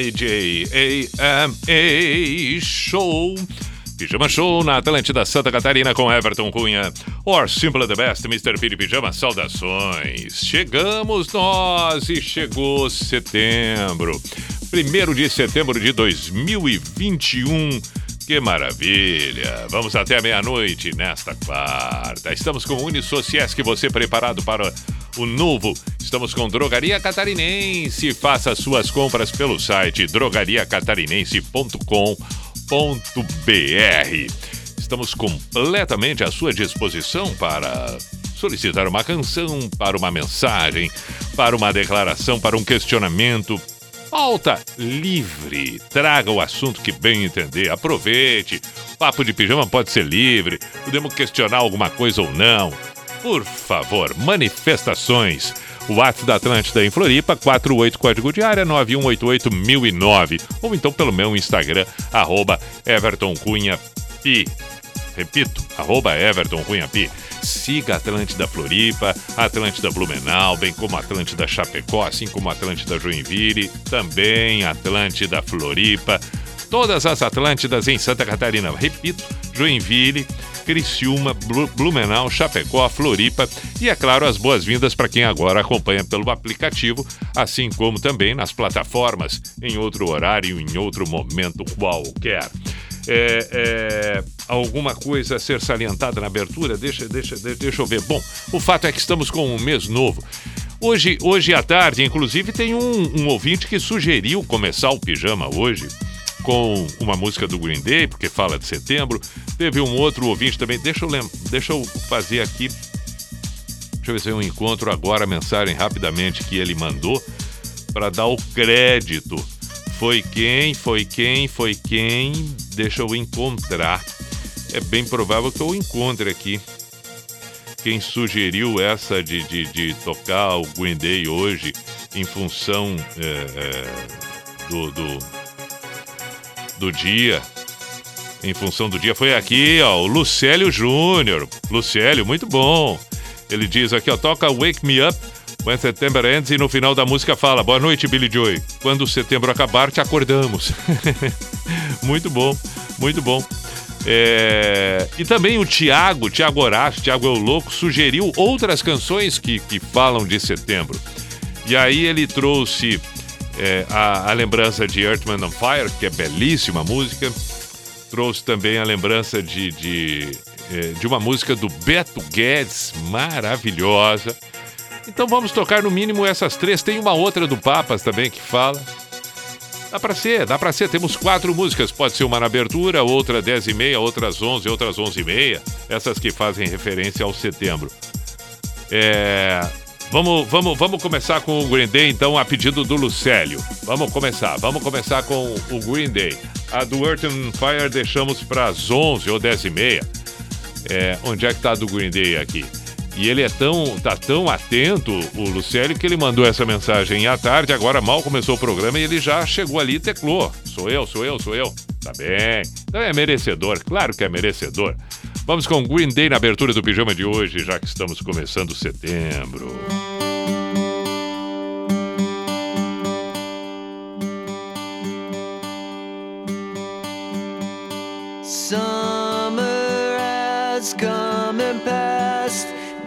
P-I-J-A-M-A Show. Pijama Show na Atlântida Santa Catarina com Everton Cunha. Or Simple the Best, Mr. Piri Pijama, saudações. Chegamos nós e chegou setembro. Primeiro de setembro de 2021. Que maravilha! Vamos até meia-noite nesta quarta. Estamos com o Unisociesc, você preparado para o novo. Estamos com Drogaria Catarinense. Faça suas compras pelo site drogariacatarinense.com.br. Estamos completamente à sua disposição para solicitar uma canção, para uma mensagem, para uma declaração, para um questionamento. Pauta livre. Traga o assunto que bem entender. Aproveite. Papo de pijama pode ser livre. Podemos questionar alguma coisa ou não. Por favor, manifestações. O WhatsApp da Atlântida em Floripa, 48 código de área 9188009. Ou então pelo meu Instagram, arroba Everton Cunha. Repito, arroba Everton Cunha Pi. Siga Atlântida Floripa, Atlântida Blumenau, bem como Atlântida Chapecó, assim como Atlântida Joinville, também Atlântida Floripa, todas as Atlântidas em Santa Catarina. Repito, Joinville, Criciúma, Blumenau, Chapecó, Floripa e, é claro, as boas-vindas para quem agora acompanha pelo aplicativo, assim como também nas plataformas, em outro horário, em outro momento qualquer. É, é, alguma coisa a ser salientada na abertura? Deixa, deixa, deixa eu ver. Bom, o fato é que estamos com um mês novo. Hoje, hoje à tarde, inclusive, tem um, um ouvinte que sugeriu começar o pijama hoje com uma música do Green Day, porque fala de setembro. Teve um outro ouvinte também. Deixa eu, deixa eu fazer aqui. Deixa eu ver se eu encontro agora a mensagem rapidamente que ele mandou para dar o crédito. Foi quem, foi quem, foi quem. Deixa eu encontrar. É bem provável que eu encontre aqui. Quem sugeriu essa de, de, de tocar o Green Day hoje em função é, é, do, do do dia. Em função do dia foi aqui, ó, o Lucélio Júnior. Lucélio, muito bom. Ele diz aqui, ó, toca Wake Me Up When September Ends e no final da música fala: Boa noite, Billy Joy. Quando setembro acabar, te acordamos. muito bom, muito bom. É... E também o Tiago, Tiago Horácio, Tiago é o Louco, sugeriu outras canções que, que falam de setembro. E aí ele trouxe é, a, a, lembrança de Earthman on Fire, que é belíssima música. Trouxe também a lembrança de, de, é, de uma música do Beto Guedes, maravilhosa. Então vamos tocar no mínimo essas três. Tem uma outra do Papas também que fala. Dá pra ser, dá pra ser. Temos quatro músicas. Pode ser uma na abertura, outra dez e meia, outras onze, outras onze e meia. Essas que fazem referência ao setembro. É, Vamos, vamos, vamos começar com o Green Day, então, a pedido do Lucélio. Vamos começar, vamos começar com o Green Day. A do Earth and Fire deixamos para as 11 ou 10 e meia. É, onde é que tá a do Green Day aqui? E ele é tão, tá tão atento, o Lucélio, que ele mandou essa mensagem à tarde, agora mal começou o programa e ele já chegou ali e teclou. Sou eu, sou eu, sou eu. Tá bem. Então é merecedor, claro que é merecedor. Vamos com Green Day na abertura do pijama de hoje, já que estamos começando setembro.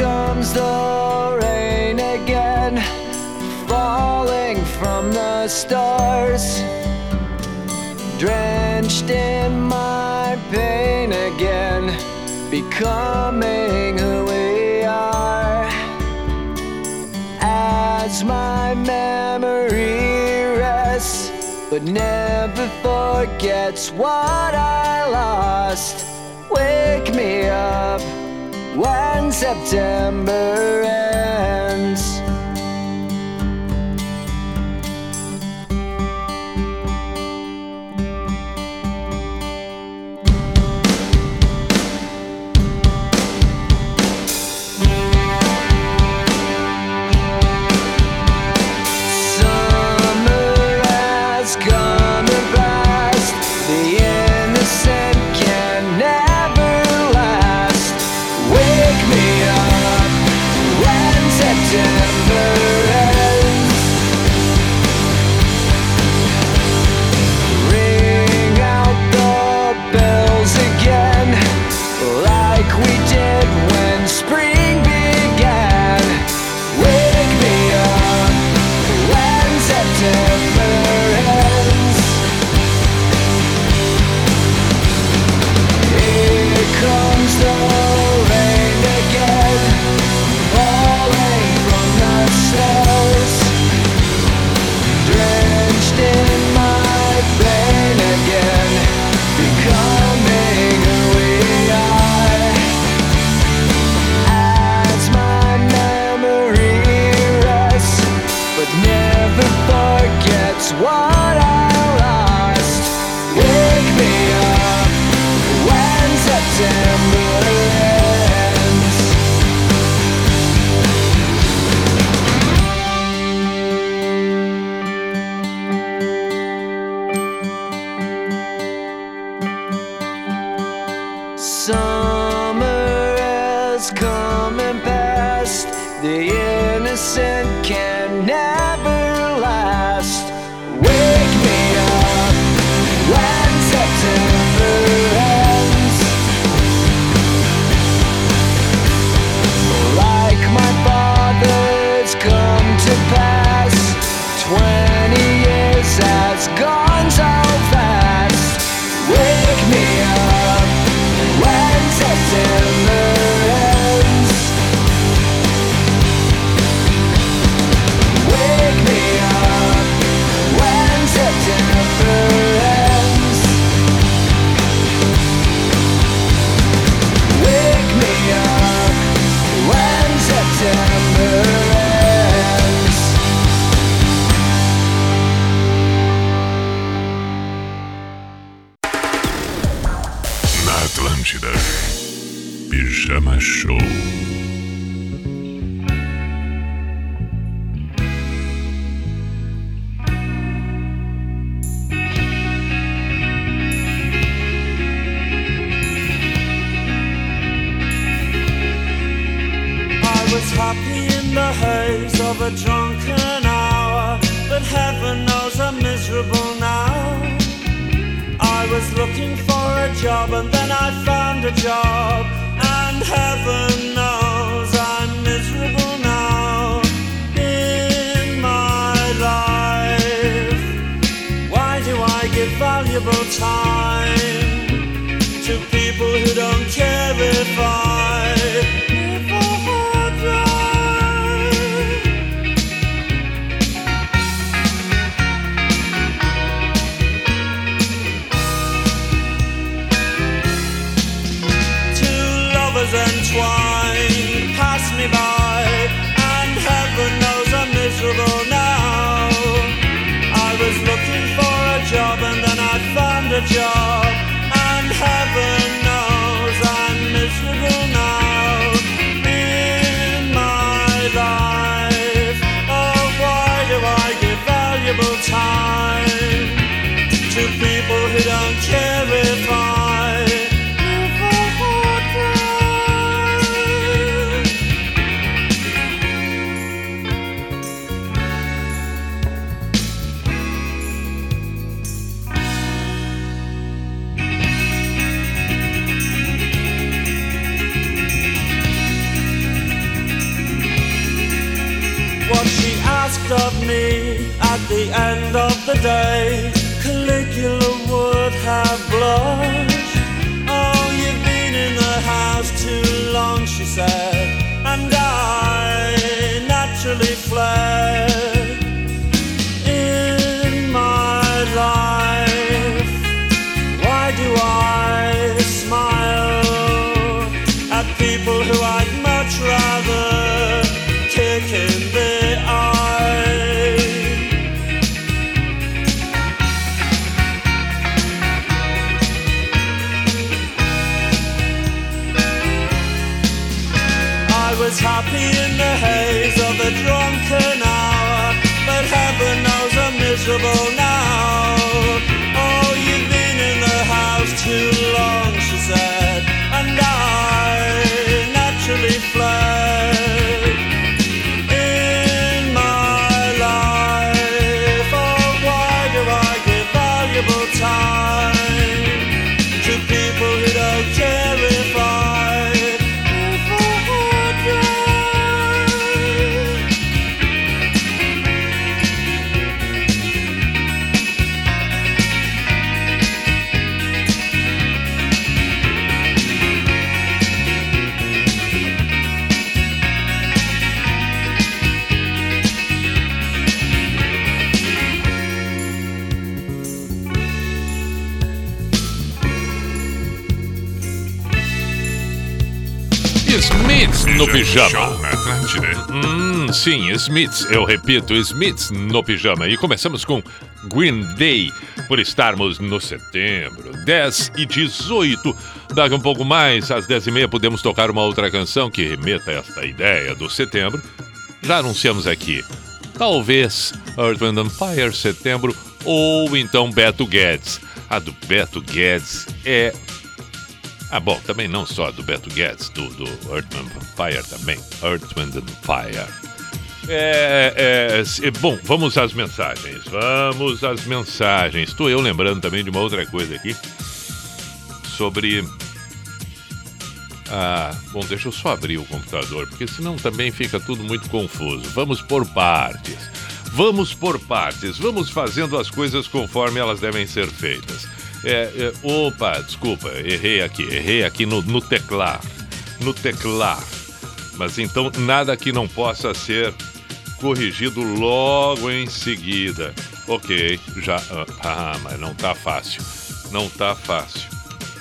comes the rain again, falling from the stars, drenched in my pain again, becoming who we are. As my memory rests, but never forgets what I lost. Wake me up. One September. Was happy in the haze of a drunken pijama. Show na Atlântida. Hum, sim, Smiths, eu repito, Smiths no pijama. E começamos com Green Day, por estarmos no setembro, 10 e 18. Daqui um pouco mais, às 10 e meia, podemos tocar uma outra canção que remeta a esta ideia do setembro. Já anunciamos aqui. Talvez Earth, Wind and Fire, setembro, ou então Beto Guedes. A do Beto Guedes é ah, bom, também não só do Beto Guedes, do, do Earth, Wind and Fire também. Earth, Wind and Fire. É, é, bom, vamos às mensagens. Vamos às mensagens. Estou eu lembrando também de uma outra coisa aqui. Sobre. Ah, bom, deixa eu só abrir o computador, porque senão também fica tudo muito confuso. Vamos por partes. Vamos por partes. Vamos fazendo as coisas conforme elas devem ser feitas. É, é, opa, desculpa, errei aqui. Errei aqui no, no teclar. No teclar. Mas então nada que não possa ser corrigido logo em seguida. Ok, já. ah, Ah, mas não tá fácil. Não tá fácil.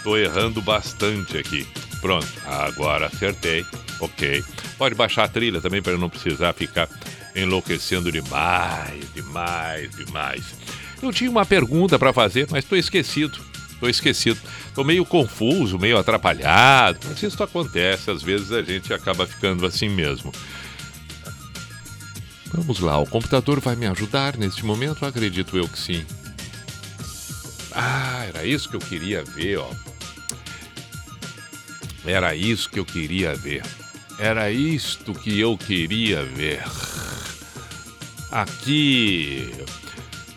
Tô errando bastante aqui. Pronto, agora acertei. Ok. Pode baixar a trilha também para não precisar ficar enlouquecendo demais, demais, demais. Eu tinha uma pergunta para fazer, mas tô esquecido. Tô esquecido. Tô meio confuso, meio atrapalhado. Mas isso acontece, às vezes a gente acaba ficando assim mesmo. Vamos lá, o computador vai me ajudar neste momento? Acredito eu que sim. Ah, era isso que eu queria ver, ó. Era isso que eu queria ver. Era isto que eu queria ver. Aqui.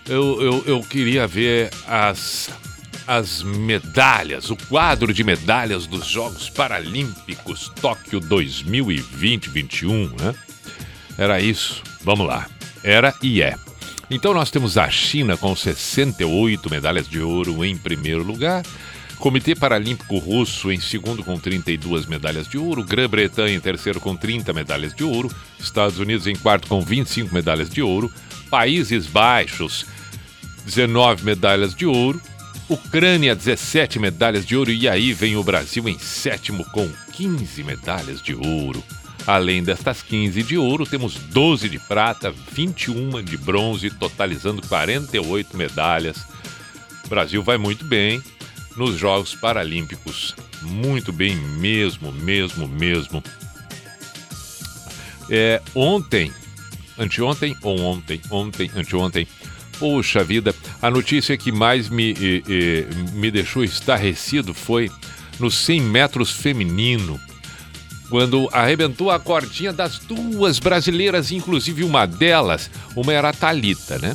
Eu, eu, eu queria ver as, as medalhas, o quadro de medalhas dos Jogos Paralímpicos Tóquio 2020-21, né? Era isso. Vamos lá. Era e é. Então nós temos a China com 68 medalhas de ouro em primeiro lugar. Comitê Paralímpico Russo em segundo com 32 medalhas de ouro, Grã-Bretanha em terceiro com 30 medalhas de ouro, Estados Unidos em quarto com 25 medalhas de ouro, Países Baixos 19 medalhas de ouro, Ucrânia 17 medalhas de ouro e aí vem o Brasil em sétimo com 15 medalhas de ouro. Além destas 15 de ouro, temos 12 de prata, 21 de bronze, totalizando 48 medalhas. O Brasil vai muito bem nos Jogos Paralímpicos. Muito bem mesmo, mesmo, mesmo. É, ontem, anteontem ou ontem, ontem, anteontem, poxa vida, a notícia que mais me, me deixou estarrecido foi nos 100 metros feminino quando arrebentou a cordinha das duas brasileiras, inclusive uma delas, uma era a Thalita, né?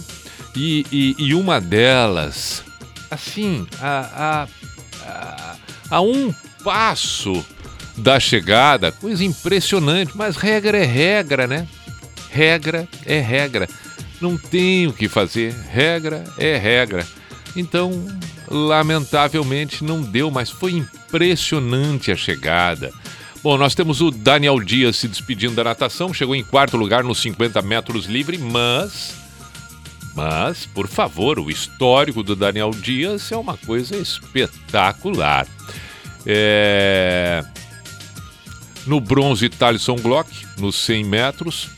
E, e, e uma delas, assim, a, a, a, a um passo da chegada, coisa impressionante, mas regra é regra, né? Regra é regra. Não tem o que fazer. Regra é regra. Então, lamentavelmente não deu, mas foi impressionante a chegada. Bom, nós temos o Daniel Dias se despedindo da natação, chegou em quarto lugar nos 50 metros livre, mas. Mas, por favor, o histórico do Daniel Dias é uma coisa espetacular. É... No bronze, Thalisson Glock, nos 100 metros,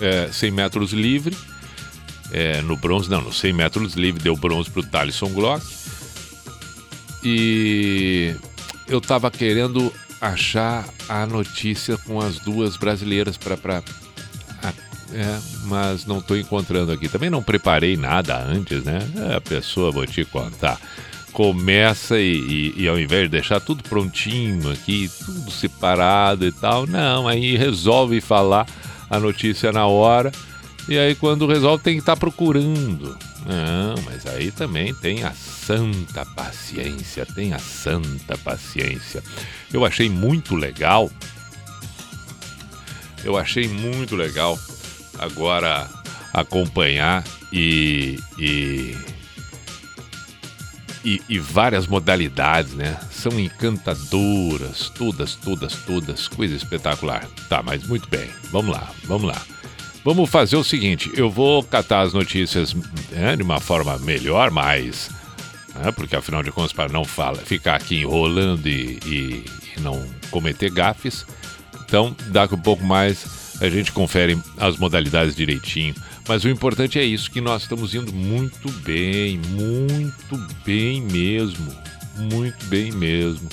é, 100 metros livre. É, no bronze, não, nos 100 metros livre deu bronze para o Thalisson Glock. E eu estava querendo achar a notícia com as duas brasileiras para. É, mas não estou encontrando aqui. Também não preparei nada antes, né? É, a pessoa, vou te contar começa e, e, e, ao invés de deixar tudo prontinho aqui, tudo separado e tal, não, aí resolve falar a notícia na hora e aí quando resolve tem que estar tá procurando. Não, mas aí também tem a santa paciência, tem a santa paciência. Eu achei muito legal. Eu achei muito legal agora acompanhar e, e e, e, várias modalidades, né? São encantadoras, todas, todas, todas, coisa espetacular. Tá, mas muito bem, vamos lá, vamos lá. Vamos fazer o seguinte: eu vou catar as notícias né, de uma forma melhor, mais. Né, porque afinal de contas, para não fala, ficar aqui enrolando e, e, e não cometer gafes. Então, daqui um pouco mais a gente confere as modalidades direitinho. Mas o importante é isso, que nós estamos indo muito bem, muito bem mesmo, muito bem mesmo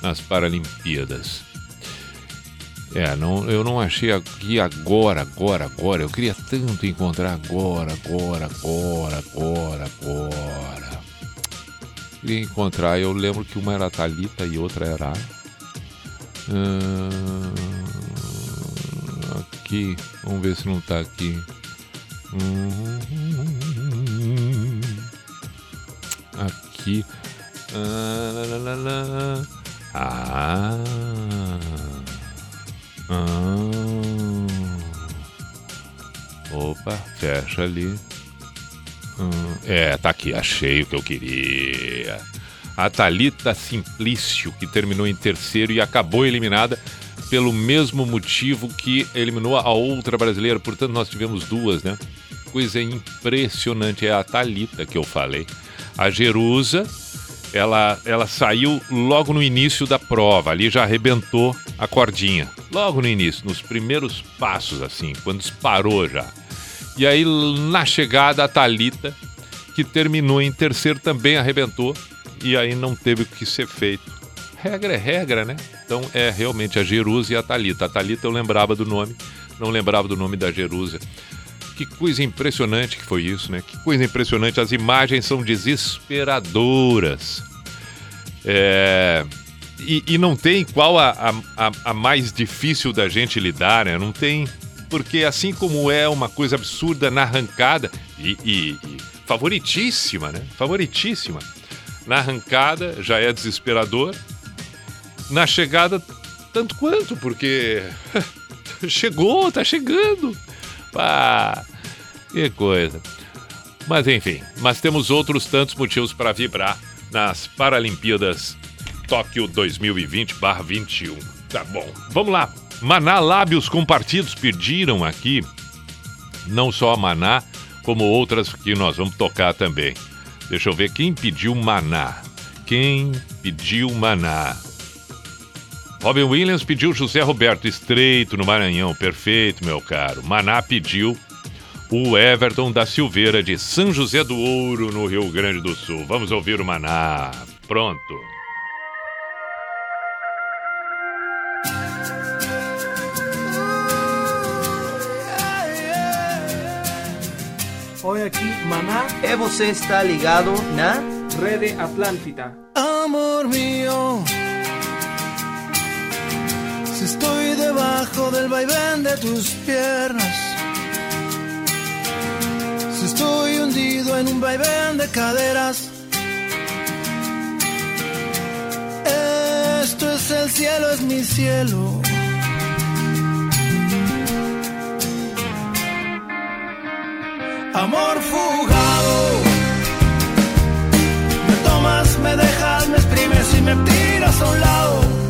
nas Paralimpíadas. É, não, eu não achei aqui agora, agora, agora. Eu queria tanto encontrar agora, agora, agora, agora, agora. Queria encontrar, eu lembro que uma era a Thalita e outra era. Hum, aqui, vamos ver se não está aqui. Aqui. Ah. Ah. ah. Opa, fecha ali. Hum, é, tá aqui, achei o que eu queria. A Thalita Simplício, que terminou em terceiro e acabou eliminada pelo mesmo motivo que eliminou a outra brasileira. Portanto, nós tivemos duas, né? coisa impressionante é a Talita que eu falei. A Jerusa, ela, ela saiu logo no início da prova, ali já arrebentou a cordinha. Logo no início, nos primeiros passos, assim, quando disparou já. E aí, na chegada, a Talita, que terminou em terceiro, também arrebentou. E aí não teve o que ser feito. Regra é regra, né? Então é realmente a Jerusa e a Talita. A Talita eu lembrava do nome, não lembrava do nome da Jerusa. Que coisa impressionante que foi isso, né? Que coisa impressionante. As imagens são desesperadoras. É... E, e não tem qual a, a, a, mais difícil da gente lidar, né? Não tem. Porque assim como é uma coisa absurda na arrancada, e, e, e favoritíssima, né? Favoritíssima. Na arrancada já é desesperador. Na chegada, tanto quanto, porque chegou, tá chegando. Pá, que coisa. Mas enfim, mas temos outros tantos motivos para vibrar nas Paralimpíadas Tóquio 2020-21. Tá bom, vamos lá. Maná Lábios Compartidos pediram aqui, não só a Maná, como outras que nós vamos tocar também. Deixa eu ver quem pediu Maná. Quem pediu Maná? Robin Williams pediu José Roberto Estreito no Maranhão. Perfeito, meu caro. Maná pediu o Everton da Silveira de São José do Ouro, no Rio Grande do Sul. Vamos ouvir o Maná. Pronto. Oi aqui, Maná. E você está ligado na Rede Atlântida. Amor mío. estoy debajo del vaivén de tus piernas. Si estoy hundido en un vaivén de caderas. Esto es el cielo, es mi cielo. amor fugado. Me tomas, me dejas, me exprimes y me tiras a un lado.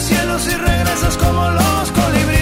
Cielos y regresas como los colibríes.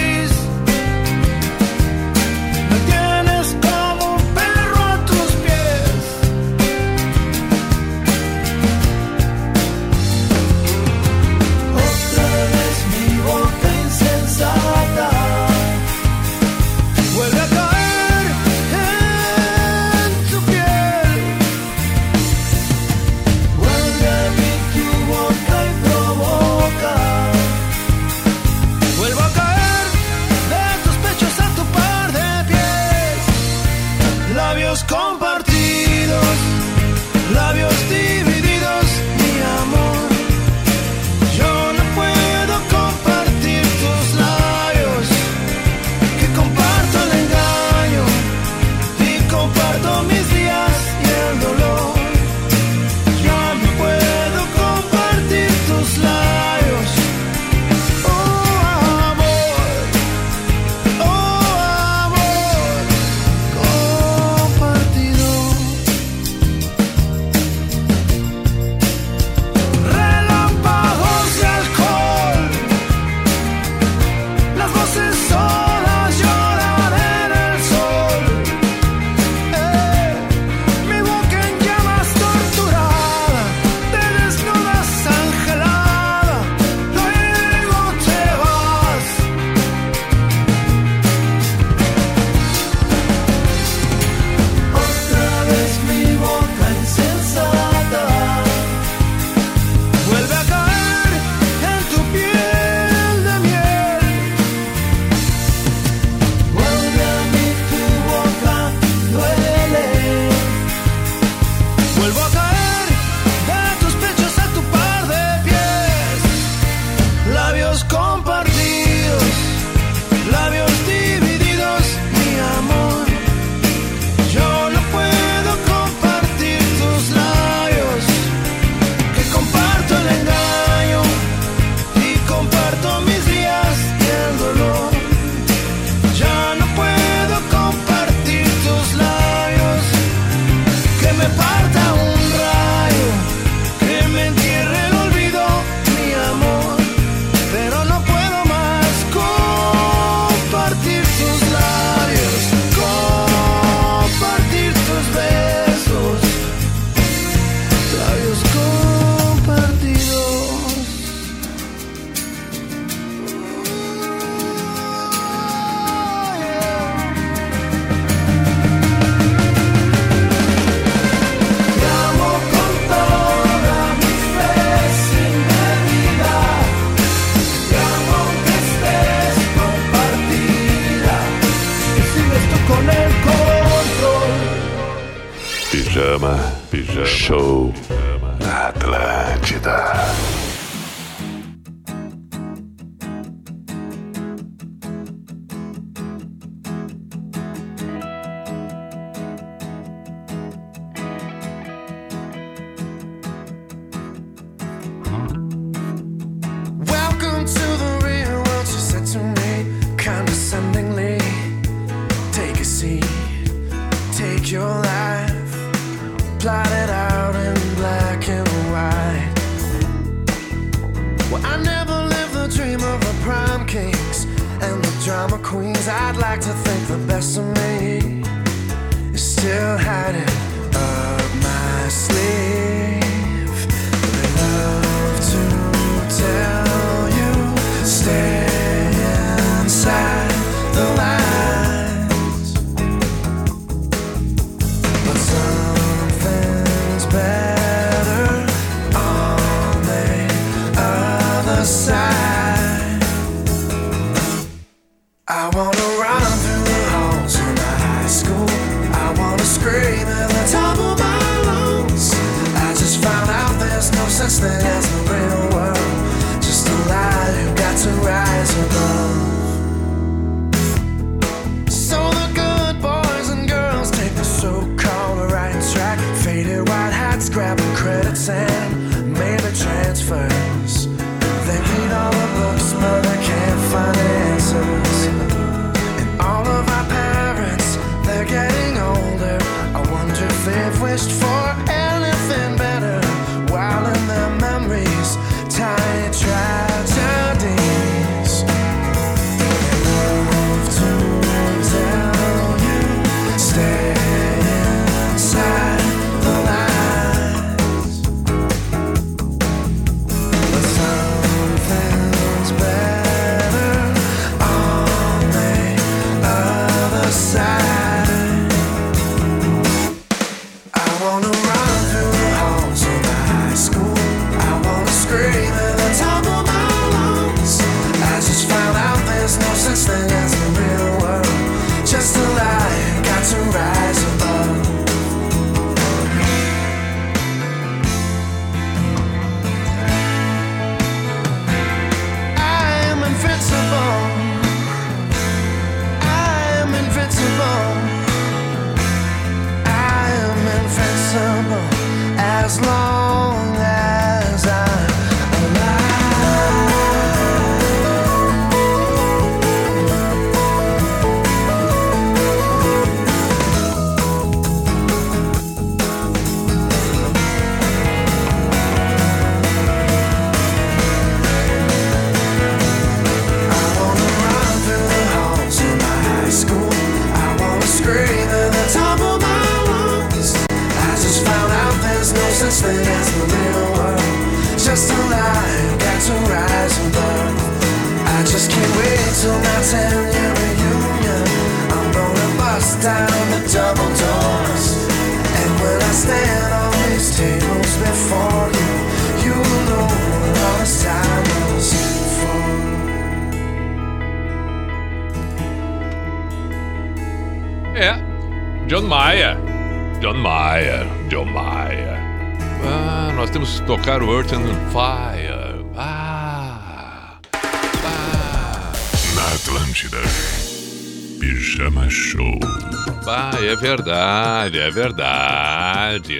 Verdade, é verdade.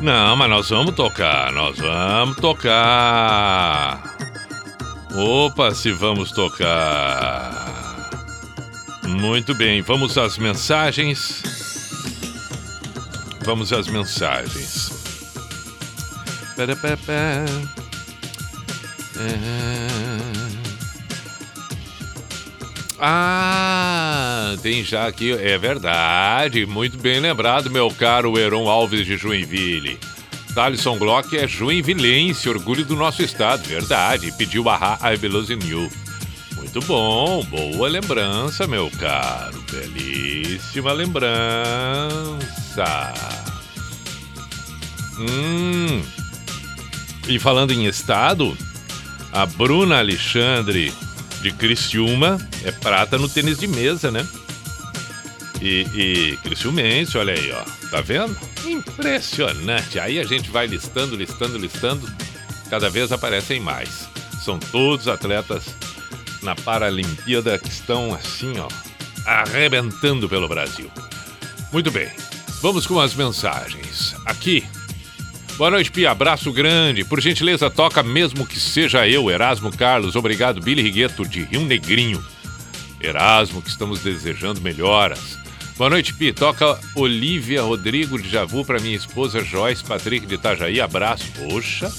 Não, mas nós vamos tocar, nós vamos tocar. Opa, se vamos tocar. Muito bem, vamos às mensagens. Vamos às mensagens. Parapapá. Ah, tem já aqui, é verdade, muito bem lembrado, meu caro Heron Alves de Joinville. Thalisson Glock é joinvilense, orgulho do nosso estado, verdade. Pediu a I You. Muito bom, boa lembrança, meu caro. Belíssima lembrança. Hum. E falando em estado, a Bruna Alexandre de Criciúma é prata no tênis de mesa, né? E, e Criciumense, olha aí, ó. Tá vendo? Impressionante. Aí a gente vai listando, listando, listando. Cada vez aparecem mais. São todos atletas na Paralimpíada que estão assim, ó, arrebentando pelo Brasil. Muito bem. Vamos com as mensagens. Aqui. Boa noite, Pia. Abraço grande. Por gentileza, toca mesmo que seja eu, Erasmo Carlos. Obrigado, Billy Rigueto, de Rio Negrinho. Erasmo, que estamos desejando melhoras. Boa noite, Pi. Toca Olivia Rodrigo de Javu para minha esposa Joyce Patrick de Itajaí. Abraço. Poxa,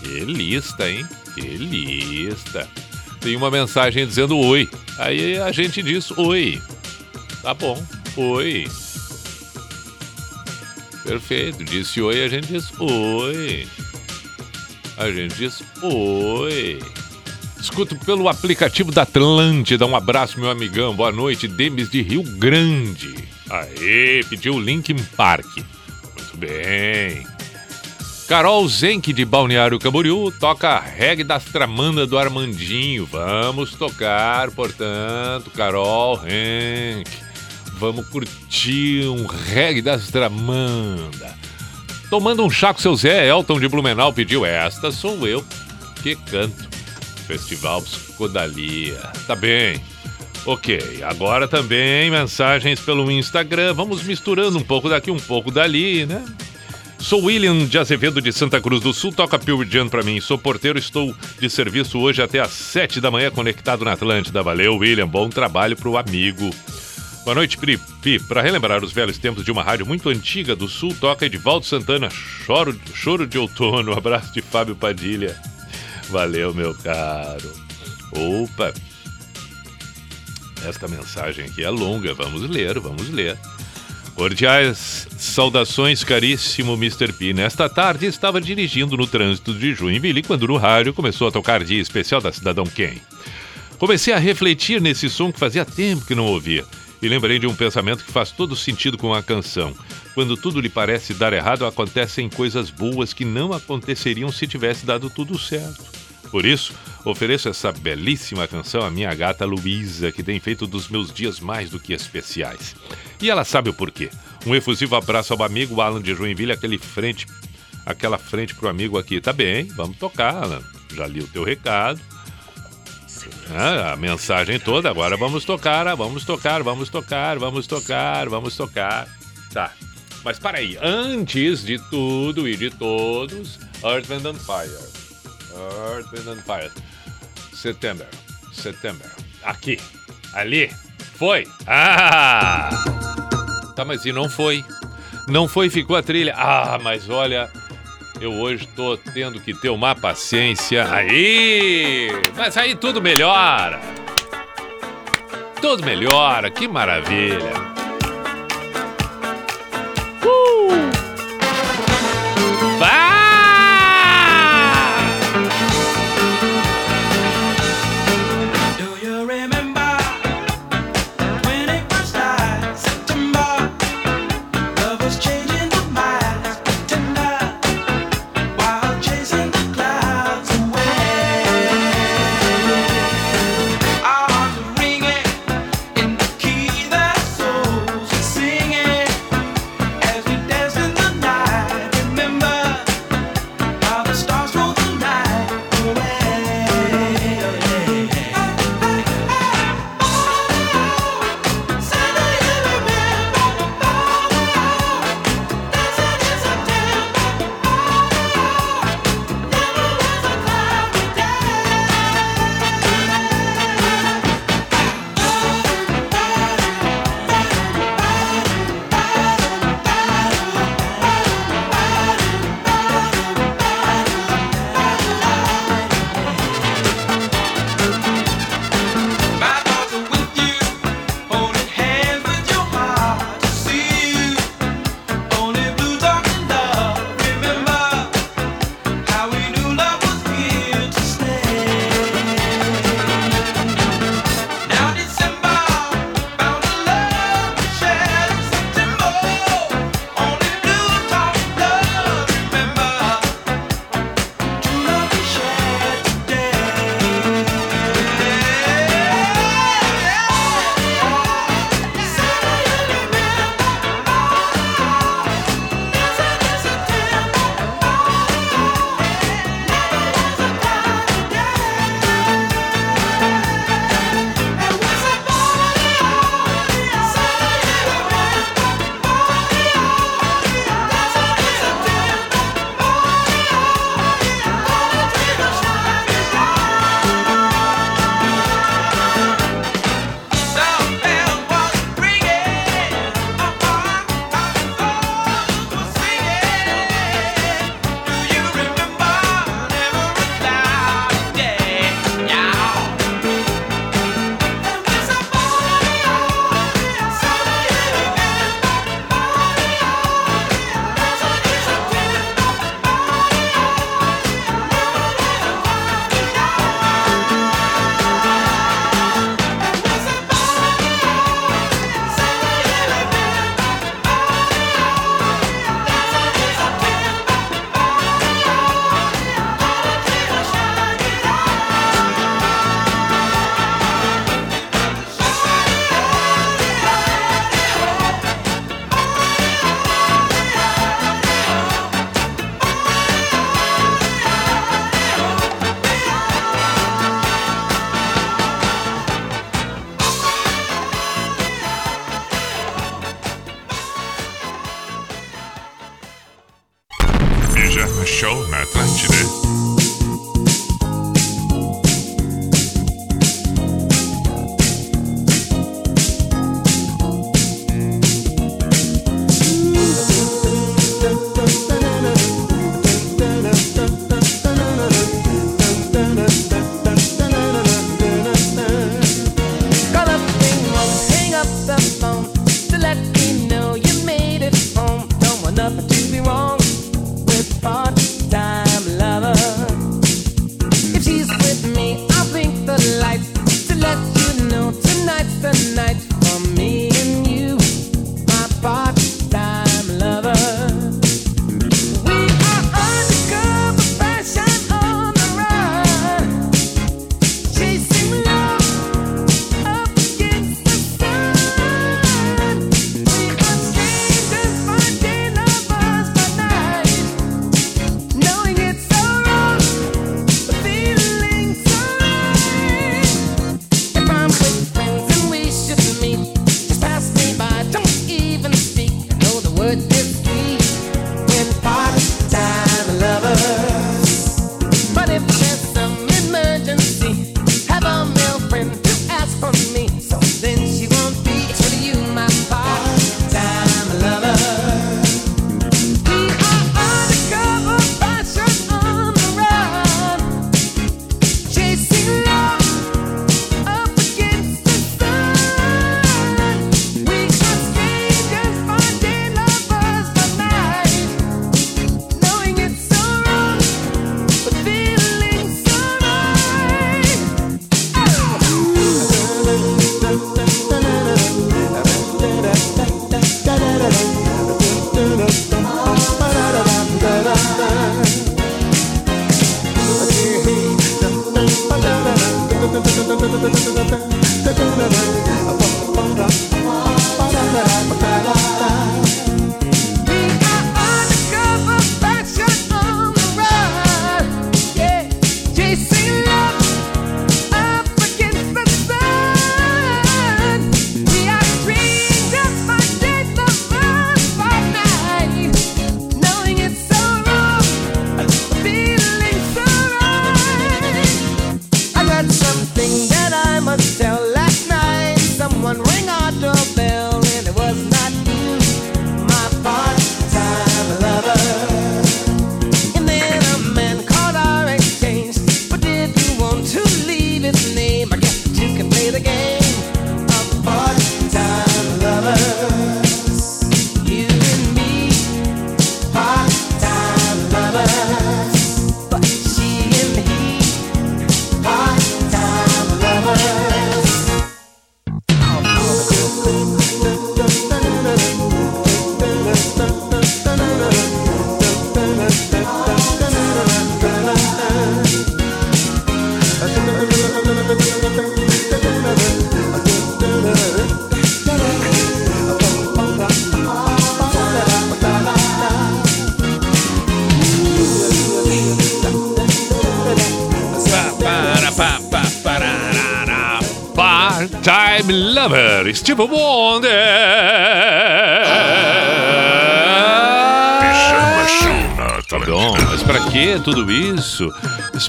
que lista, hein? Que lista. Tem uma mensagem dizendo oi. Aí a gente diz oi. Tá bom. Oi. Perfeito. Disse oi, a gente diz oi. A gente diz oi. Escuto pelo aplicativo da Atlântida. Um abraço, meu amigão. Boa noite. Demis de Rio Grande. Aê, pediu Linkin Park. Muito bem. Carol Zenck de Balneário Camboriú toca reggae das Tramanda do Armandinho. Vamos tocar, portanto, Carol Henk. Vamos curtir um reggae das Tramanda. Tomando um chá com seu Zé, Elton de Blumenau pediu esta sou eu que canto. Festival Psicodalia. Tá bem. Ok, agora também mensagens pelo Instagram. Vamos misturando um pouco daqui, um pouco dali, né? Sou William de Azevedo de Santa Cruz do Sul, toca Pure Jam pra mim. Sou porteiro, estou de serviço hoje até às 7 da manhã conectado na Atlântida. Valeu, William. Bom trabalho pro amigo. Boa noite, Pripi. Para relembrar os velhos tempos de uma rádio muito antiga do Sul, toca Edivaldo Santana, Choro, Choro de Outono. Abraço de Fábio Padilha. Valeu, meu caro. Opa! Esta mensagem aqui é longa, vamos ler, vamos ler. Cordiais saudações, caríssimo Mr. P. Nesta tarde estava dirigindo no trânsito de Joinville quando no rádio começou a tocar Dia Especial da Cidadão Ken. Comecei a refletir nesse som que fazia tempo que não ouvia e lembrei de um pensamento que faz todo sentido com a canção. Quando tudo lhe parece dar errado, acontecem coisas boas que não aconteceriam se tivesse dado tudo certo. Por isso, ofereço essa belíssima canção à minha gata Luísa, que tem feito dos meus dias mais do que especiais. E ela sabe o porquê. Um efusivo abraço ao amigo Alan de Joinville, aquele frente, aquela frente pro amigo aqui. Tá bem, vamos tocar, Alan. Já li o teu recado. Ah, a mensagem toda, agora vamos tocar, vamos tocar, vamos tocar, vamos tocar, vamos tocar. Tá. Mas para aí, antes de tudo e de todos, Earth, Wind and Fire. Earth, Wind and Fire. Setembro. Setembro. Aqui. Ali. Foi. Ah! Tá, mas e não foi? Não foi, ficou a trilha. Ah, mas olha, eu hoje tô tendo que ter uma paciência. Aí! Mas aí tudo melhora. Tudo melhora, que maravilha. Uh!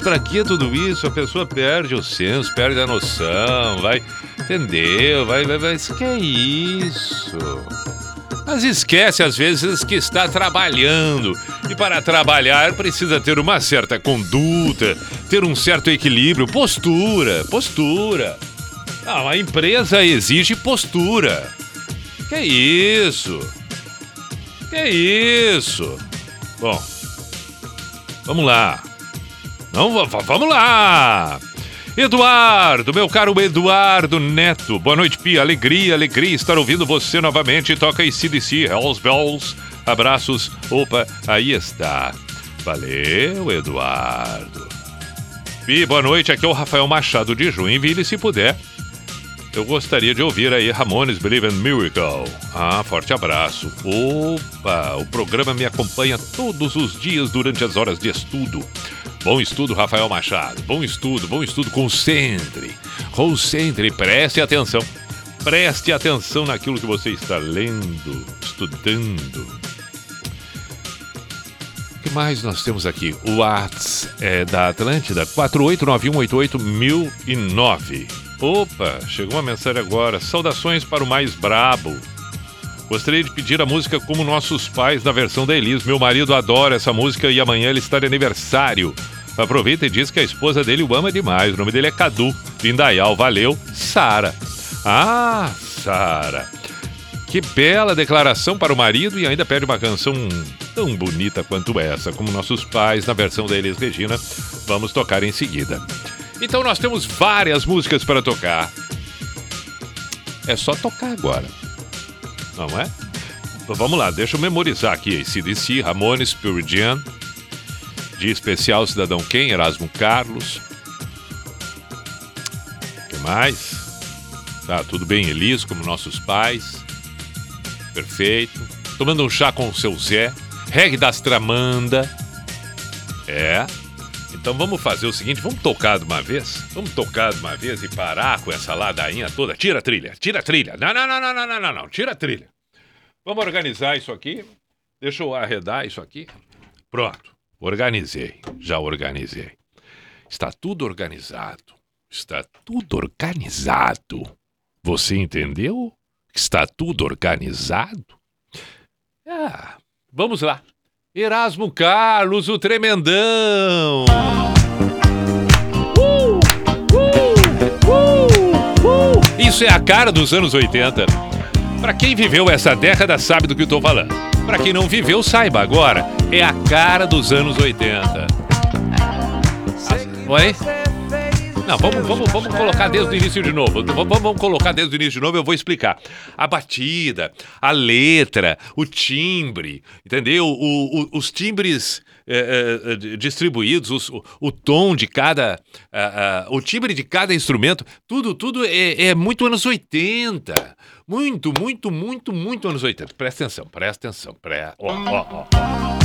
Mas pra que tudo isso? A pessoa perde o senso, perde a noção, vai. Entendeu? Vai, vai, vai. Que é isso? Mas esquece às vezes que está trabalhando. E para trabalhar precisa ter uma certa conduta, ter um certo equilíbrio, postura, postura. Ah, a empresa exige postura. Que isso? Que isso? Bom, vamos lá. Não, va- va- vamos lá. Eduardo, meu caro Eduardo Neto. Boa noite, Pia. Alegria, alegria estar ouvindo você novamente. Toca aí CDC, Hells Bells. Abraços. Opa, aí está. Valeu, Eduardo. Pi, boa noite. Aqui é o Rafael Machado de Joinville. Se puder, eu gostaria de ouvir aí Ramones Believe in Miracle. Ah, forte abraço. Opa, o programa me acompanha todos os dias durante as horas de estudo. Bom estudo, Rafael Machado. Bom estudo, bom estudo. Concentre. Concentre, preste atenção. Preste atenção naquilo que você está lendo, estudando. O que mais nós temos aqui? O Whats é da Atlântida, 489881009. Opa, chegou uma mensagem agora. Saudações para o mais brabo. Gostaria de pedir a música Como Nossos Pais, na versão da Elis. Meu marido adora essa música e amanhã ele está de aniversário. Aproveita e diz que a esposa dele o ama demais. O nome dele é Cadu. Vindaial, valeu. Sara. Ah, Sara. Que bela declaração para o marido e ainda pede uma canção tão bonita quanto essa, como Nossos Pais, na versão da Elis Regina. Vamos tocar em seguida. Então nós temos várias músicas para tocar. É só tocar agora. Não é? Então vamos lá, deixa eu memorizar aqui. CDC, Ramones, Pure Jam, Dia Especial Cidadão Quem, Erasmo Carlos. O que mais? Tá, tudo bem, Elis, como nossos pais. Perfeito. Tomando um chá com o seu Zé. Reggae das Tramanda. É. Então vamos fazer o seguinte, vamos tocar de uma vez? Vamos tocar de uma vez e parar com essa ladainha toda? Tira a trilha, tira a trilha. Não, não, não, não, não, não, não, não. Tira a trilha. Vamos organizar isso aqui. Deixa eu arredar isso aqui. Pronto. Organizei. Já organizei. Está tudo organizado. Está tudo organizado. Você entendeu? Está tudo organizado? Ah, vamos lá. Erasmo Carlos, o tremendão. Uh, uh, uh, Isso é a cara dos anos 80. Para quem viveu essa década sabe do que eu tô falando. Para quem não viveu, saiba agora. É a cara dos anos 80. Oi? Não, vamos, vamos, vamos colocar desde o início de novo. Vamos, vamos colocar desde o início de novo, eu vou explicar. A batida, a letra, o timbre, entendeu? O, o, os timbres é, é, distribuídos, os, o, o, tom de cada. O timbre de cada instrumento, tudo, tudo é, é muito anos 80. Muito, muito, muito, muito anos 80. Presta atenção, presta atenção. Presta... Ó, ó, ó, ó.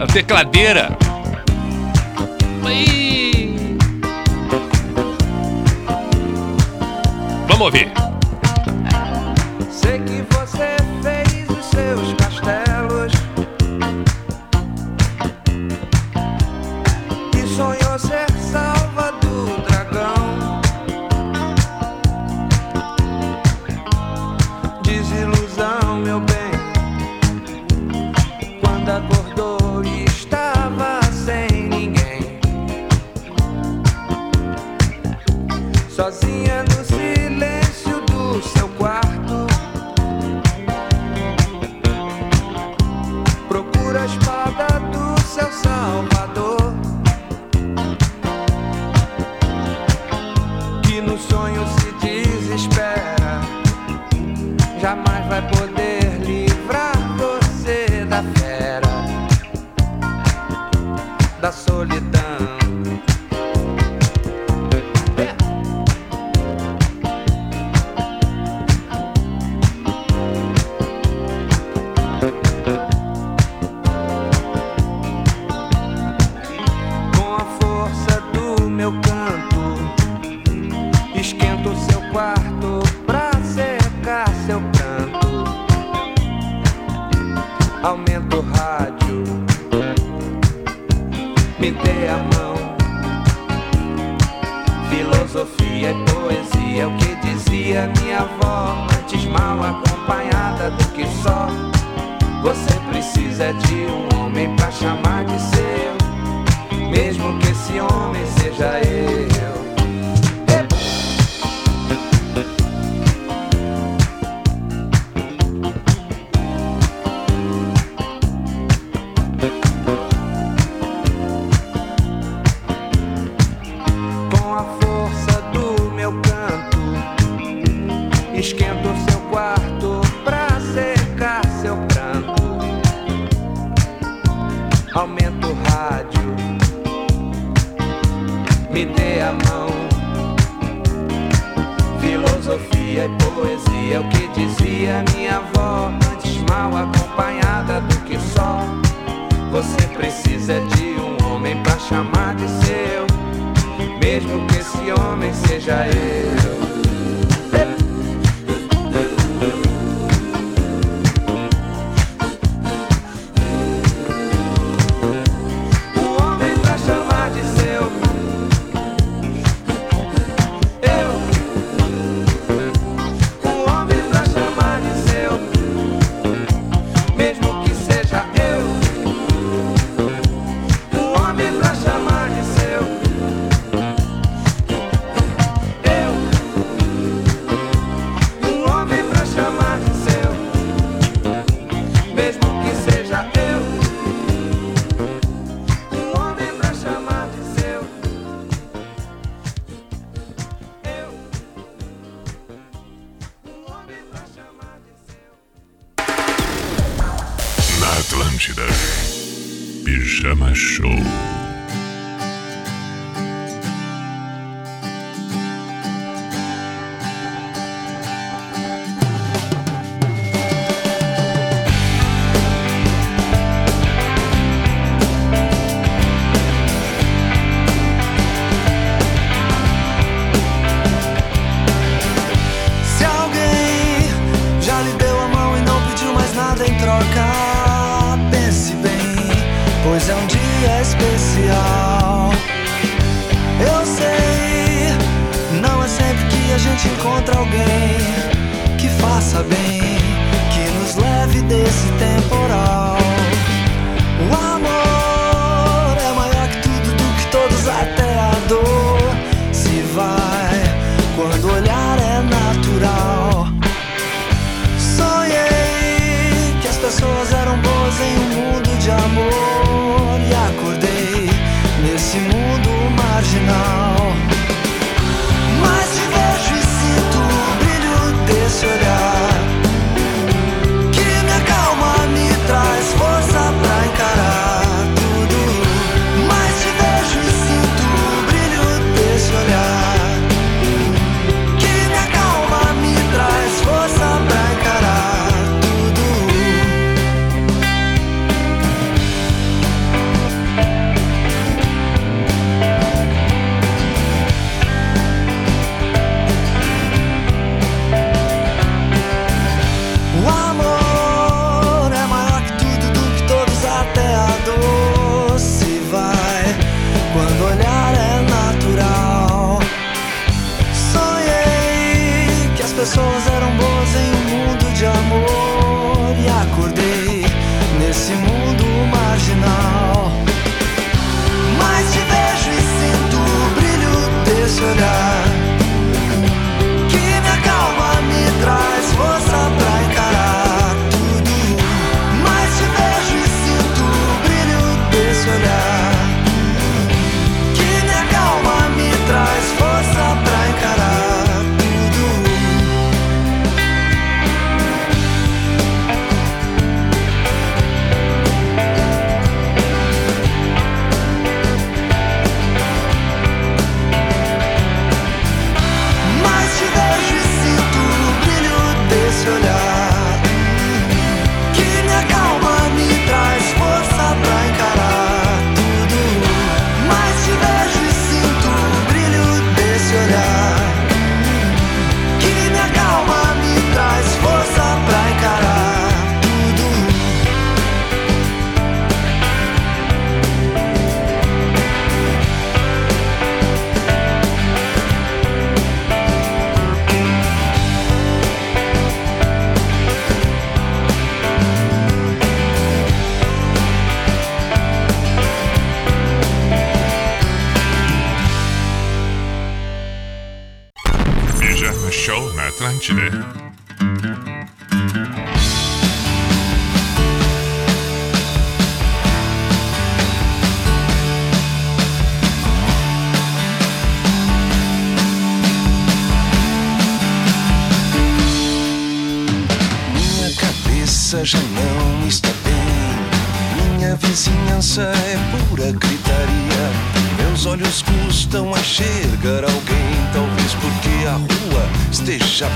a tecladeira. Vamos ouvir. sozinha no silêncio do seu quarto. Procura a espada do seu salvador. Que no sonho se desespera, jamais vai poder livrar você da fera, da solidão.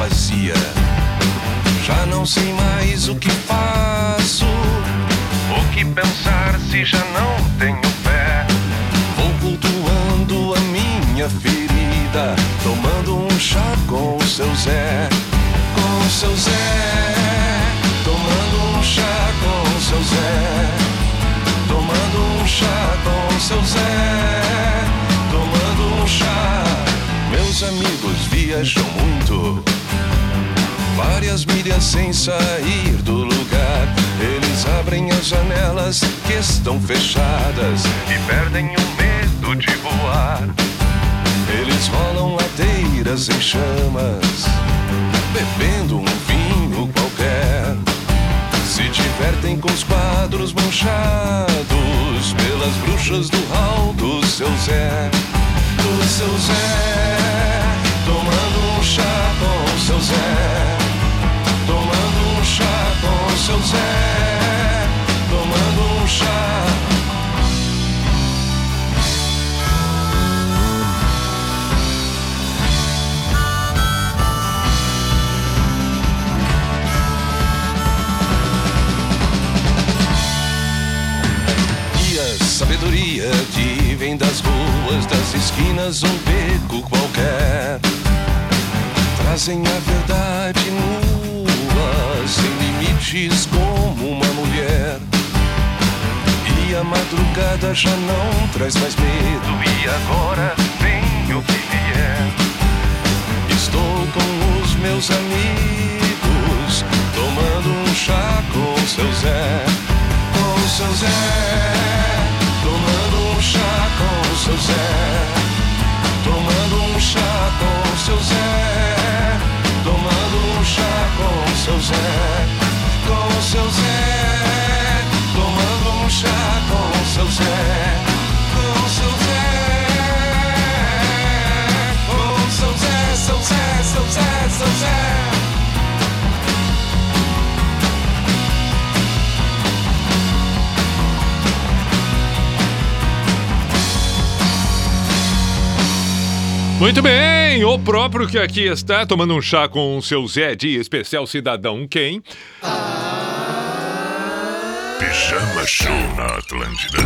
Vazia. Já não sei mais sair do lugar. Eles abrem as janelas que estão fechadas e perdem o medo de voar. Eles rolam ladeiras em chamas, bebendo um vinho qualquer. Se divertem com os quadros manchados pelas bruxas do hall do seu Zé. Do seu Zé, tomando um chá com o seu Zé. Seu Zé. Tomando um chá. E a sabedoria que vem das ruas, das esquinas, um beco qualquer. Trazem a Madrugada já não traz mais medo, e agora vem o que vier. Estou com os meus amigos, tomando um chá com o seu Zé. Com o seu Zé, tomando um chá com o seu Zé. Tomando um chá com o seu Zé. Tomando um chá com o seu Zé. Com o seu Zé. Muito bem, o próprio que aqui está tomando um chá com o seu Zé de especial cidadão quem? Pijama Show na Atlântida.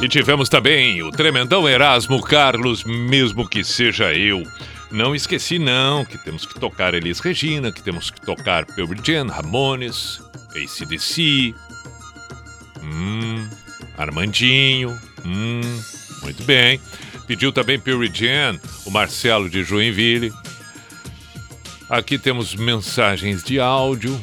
E tivemos também o tremendão Erasmo Carlos, mesmo que seja eu. Não esqueci não que temos que tocar Elis Regina, que temos que tocar Pearl Jam, Ramones, ACDC, hum, Armandinho, hum, muito bem. Pediu também Pearl Jam, o Marcelo de Joinville. Aqui temos mensagens de áudio.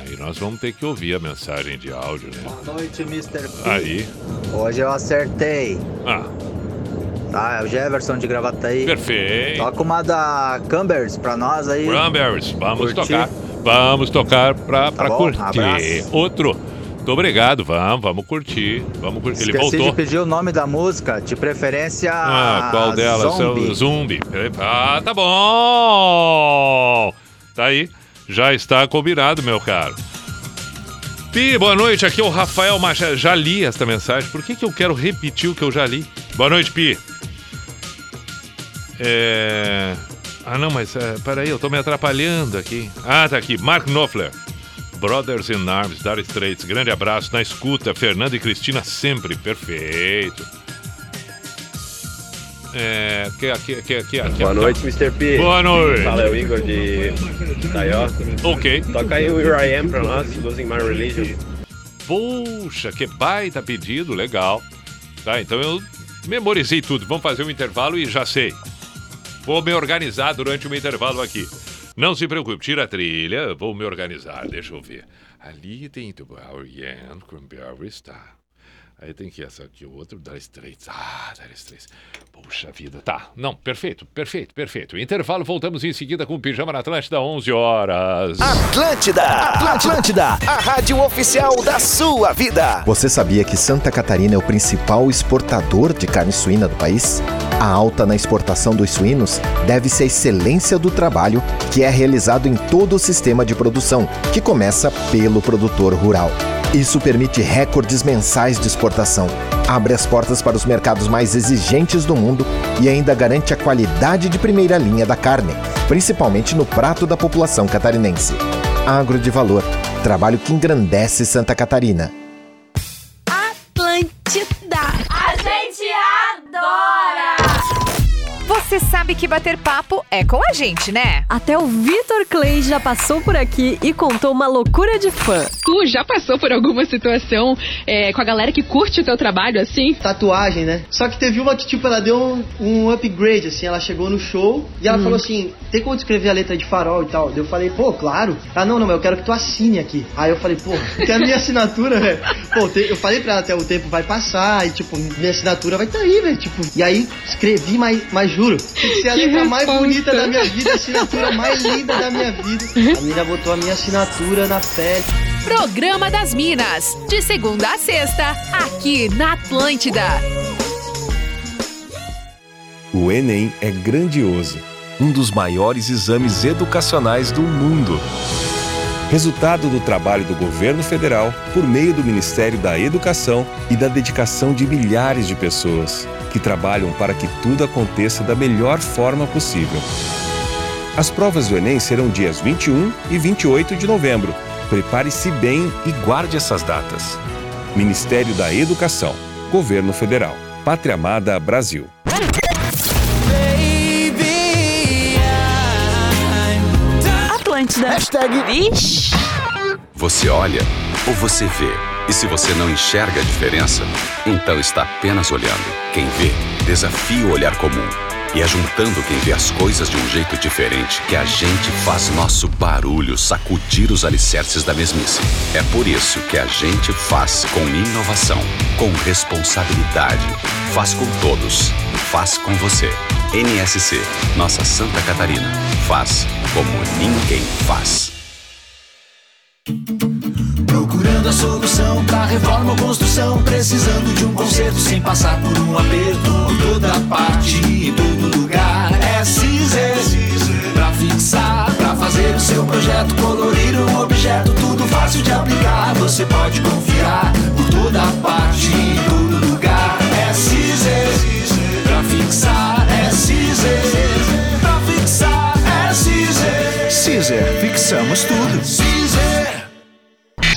Aí nós vamos ter que ouvir a mensagem de áudio, né? Boa noite, Mr. P. Aí. Hoje eu acertei. Ah, Tá, é o Jefferson de Gravataí. perfeito. Toca uma da Cambers pra nós aí. Cranberries, vamos Curtir. tocar. Vamos tocar pra, pra bom, curtir. abraço. Outro. Muito obrigado, vamos, vamos curtir. Vamos curtir. Ele voltou. de pedir o nome da música, de preferência Ah, qual delas? Zombie. Zumbi. Ah, tá bom. Tá aí. Já está combinado, meu caro. Pi, boa noite. Aqui é o Rafael Machado. Já li esta mensagem. Por que, que eu quero repetir o que eu já li? Boa noite, Pi. É... Ah, não, mas é, peraí, eu tô me atrapalhando aqui. Ah, tá aqui. Mark Knopfler. Brothers in Arms, Dire Straits. Grande abraço na escuta. Fernanda e Cristina sempre. Perfeito. É, Boa noite, Mr. P. Boa noite. Fala, é o Igor de Taió. Ok. Toca aí o Here I Am pra nós, Losing My Religion. Puxa, que baita pedido, legal. Tá, então eu memorizei tudo. Vamos fazer um intervalo e já sei. Vou me organizar durante o intervalo aqui. Não se preocupe, tira a trilha, vou me organizar, deixa eu ver. Ali tem do Ian Cranberries, tá. Aí tem que essa aqui, o outro Dire Straits. Ah, Dire Straits. Puxa vida. Tá, não, perfeito, perfeito, perfeito. Intervalo, voltamos em seguida com o Pijama na Atlântida, 11 horas. Atlântida, Atlântida, a rádio oficial da sua vida. Você sabia que Santa Catarina é o principal exportador de carne suína do país? A alta na exportação dos suínos deve-se à excelência do trabalho que é realizado em todo o sistema de produção, que começa pelo produtor rural. Isso permite recordes mensais de exportação, abre as portas para os mercados mais exigentes do mundo e ainda garante a qualidade de primeira linha da carne, principalmente no prato da população catarinense. Agro de Valor trabalho que engrandece Santa Catarina. Você sabe que bater papo é com a gente, né? Até o Vitor Clay já passou por aqui e contou uma loucura de fã. Tu já passou por alguma situação é, com a galera que curte o teu trabalho, assim? Tatuagem, né? Só que teve uma que, tipo, ela deu um, um upgrade, assim. Ela chegou no show e ela Hum. falou assim: tem como escrever a letra de farol e tal? Eu falei, pô, claro. Ah, não, não, mas eu quero que tu assine aqui. Aí eu falei, pô, tem a minha assinatura, velho. Pô, te- eu falei pra ela até o tempo vai passar e, tipo, minha assinatura vai estar aí, velho. Tipo, e aí escrevi, mas, mas juro, que ser a letra mais bonita da minha vida, a assinatura mais linda da minha vida. A menina botou a minha assinatura na pele. Programa das Minas, de segunda a sexta, aqui na Atlântida. O Enem é grandioso, um dos maiores exames educacionais do mundo. Resultado do trabalho do governo federal por meio do Ministério da Educação e da dedicação de milhares de pessoas que trabalham para que tudo aconteça da melhor forma possível. As provas do Enem serão dias 21 e 28 de novembro. Prepare-se bem e guarde essas datas. Ministério da Educação, Governo Federal, Pátria Amada Brasil. Atlântida. Hashtag Vixe. Você olha ou você vê? E se você não enxerga a diferença, então está apenas olhando. Quem vê, desafia o olhar comum. E é juntando quem vê as coisas de um jeito diferente que a gente faz nosso barulho sacudir os alicerces da mesmice. É por isso que a gente faz com inovação, com responsabilidade. Faz com todos. Faz com você. NSC, nossa Santa Catarina. Faz como ninguém faz. Procurando a solução pra reforma ou construção Precisando de um conserto sem passar por um aperto Por toda parte, em todo lugar. É Cizer Pra fixar, pra fazer o seu projeto Colorir um objeto, tudo fácil de aplicar. Você pode confiar Por toda parte, em todo lugar. É Cizer Pra fixar, é Cizer Pra fixar, é Cizer. Caesar, fixamos tudo.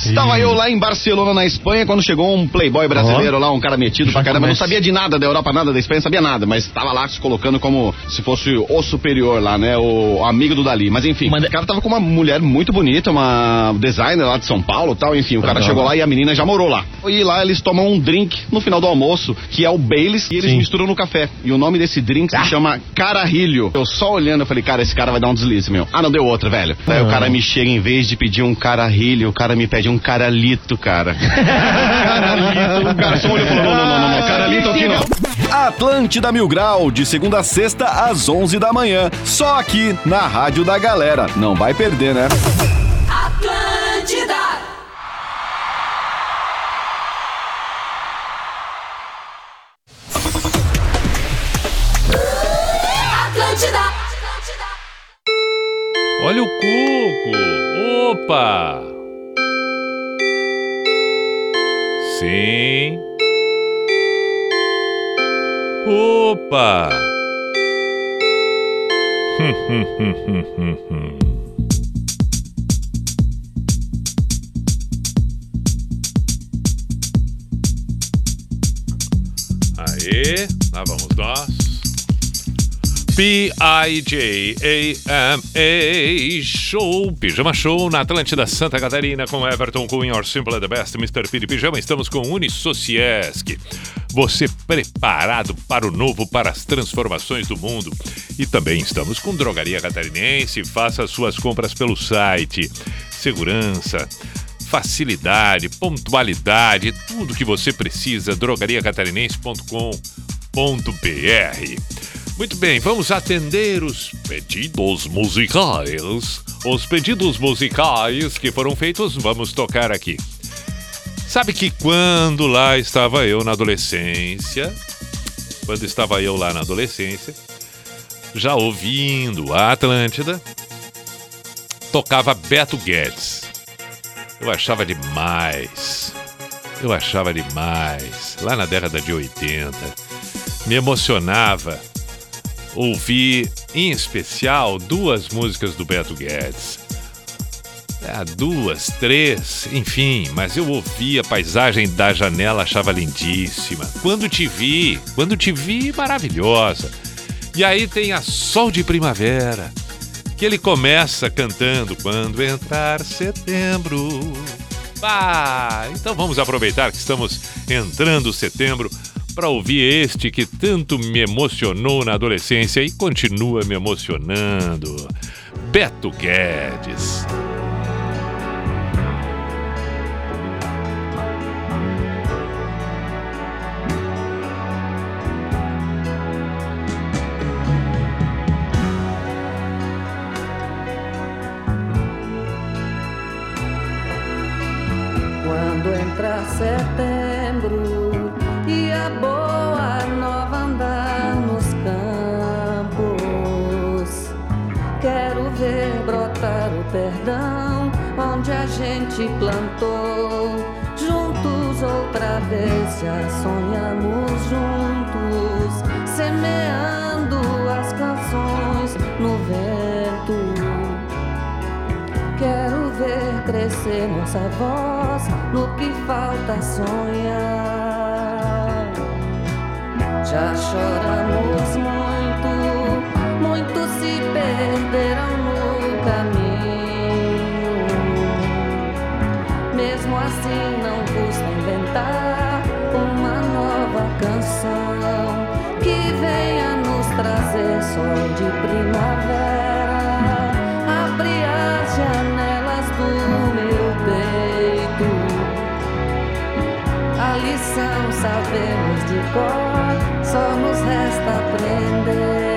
Estava eu lá em Barcelona, na Espanha, quando chegou um playboy brasileiro lá, um cara metido pra caramba. Não sabia de nada da Europa, nada da Espanha, sabia nada, mas estava lá se colocando como se fosse o superior lá, né? O amigo do Dali. Mas enfim, o cara tava com uma mulher muito bonita, uma designer lá de São Paulo tal. Enfim, o cara Aham. chegou lá e a menina já morou lá. E lá eles tomam um drink no final do almoço, que é o Baileys, e eles misturam no café. E o nome desse drink se chama Cararrilho. Eu só olhando, eu falei, cara, esse cara vai dar um deslize, meu. Ah, não deu outra, velho. Aí o Ah. cara me chega, em vez de pedir um cararrilho, o cara me pede um caralito, cara. caralito. O cara só olhou e falou, não, não, não, não, não, caralito aqui não. Atlântida Mil Grau, de segunda a sexta, às 11 da manhã. Só aqui, na Rádio da Galera. Não vai perder, né? Atlântida. Atlântida. Olha o cuco! Opa! Sim. Opa! Aê, lá vamos nós. P-I-J-A-M-A Show, Pijama Show na Atlântida Santa Catarina com Everton Cunha, Or Simple the Best, Mr. Piri Pijama. Estamos com Unisociesc. Você preparado para o novo, para as transformações do mundo. E também estamos com Drogaria Catarinense. Faça suas compras pelo site. Segurança, facilidade, pontualidade, tudo que você precisa. drogariacatarinense.com.br. Muito bem, vamos atender os pedidos musicais. Os pedidos musicais que foram feitos, vamos tocar aqui. Sabe que quando lá estava eu na adolescência, quando estava eu lá na adolescência, já ouvindo a Atlântida, tocava Beto Guedes. Eu achava demais. Eu achava demais. Lá na década de 80. Me emocionava ouvir, em especial, duas músicas do Beto Guedes. Ah, duas, três, enfim, mas eu ouvi a paisagem da janela, achava lindíssima. Quando te vi, quando te vi, maravilhosa. E aí tem a Sol de Primavera, que ele começa cantando quando entrar setembro. Ah, então vamos aproveitar que estamos entrando setembro para ouvir este que tanto me emocionou na adolescência e continua me emocionando. Beto Guedes. Quando entrar setembro gente plantou. Juntos outra vez já sonhamos juntos, semeando as canções no vento. Quero ver crescer nossa voz no que falta sonhar. Já choramos muito, muitos se perderam sol de primavera. Abre as janelas do meu peito. A lição sabemos de cor, só nos resta aprender.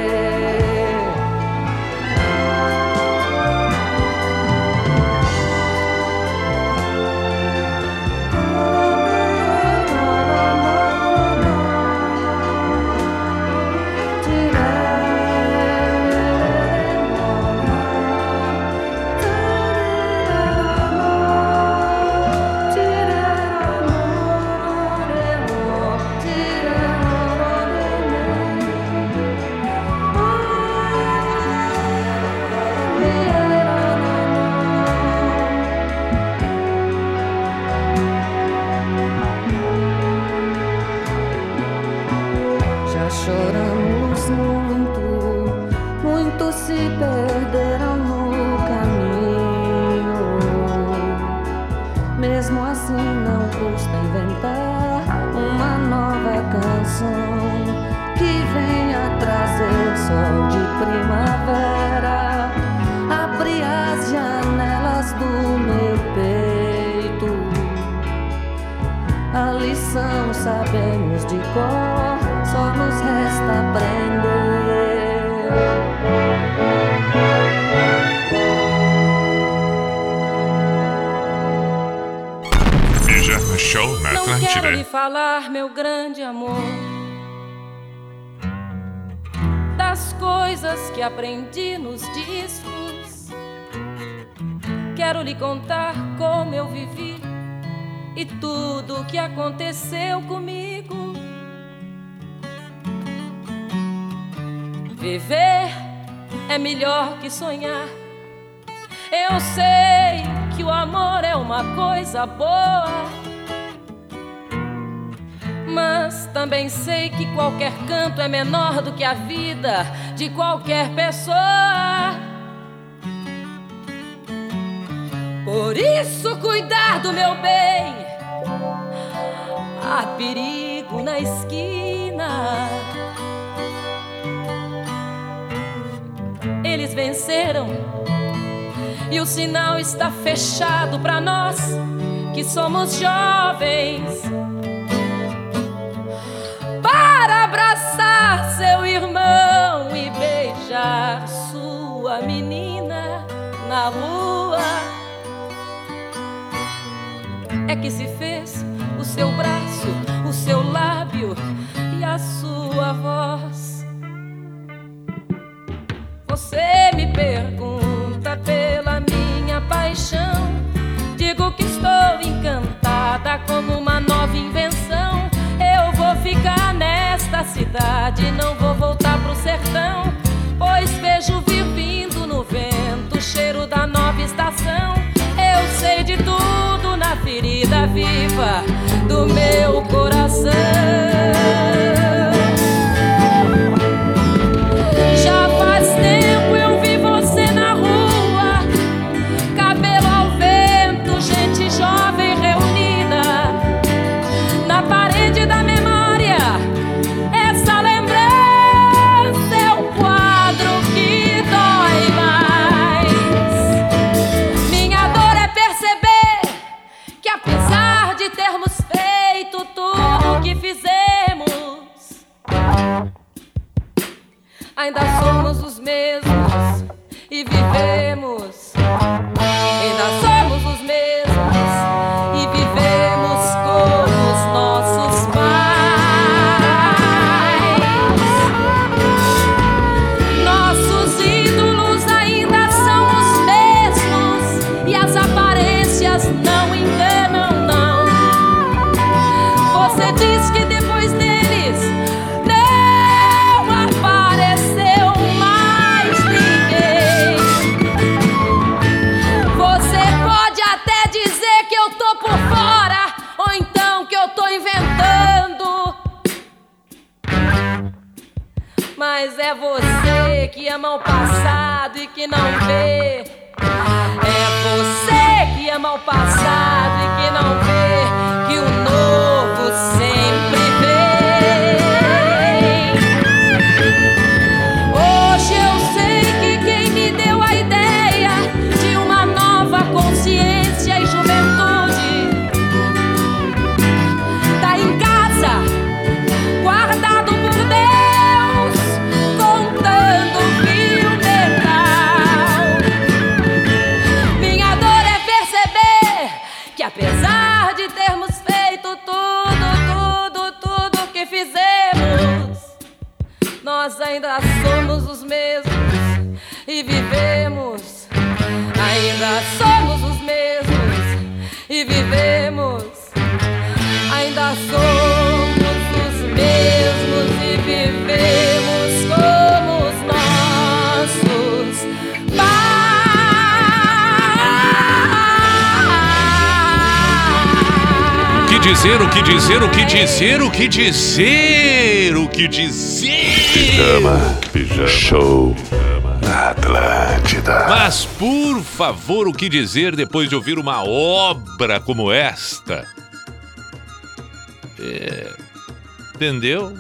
É melhor que sonhar. Eu sei que o amor é uma coisa boa. Mas também sei que qualquer canto é menor do que a vida de qualquer pessoa. Por isso, cuidar do meu bem. Há perigo na esquina. E o sinal está fechado para nós. que somos jovens para abraçar seu irmão e beijar sua menina na rua. É que se fez ainda somos os mesmos e vivemos. Dizer, o que dizer, o que dizer, o que dizer, o que dizer? Pijama, pijama, show na Atlântida. Mas, por favor, o que dizer depois de ouvir uma obra como esta? É, Entendeu?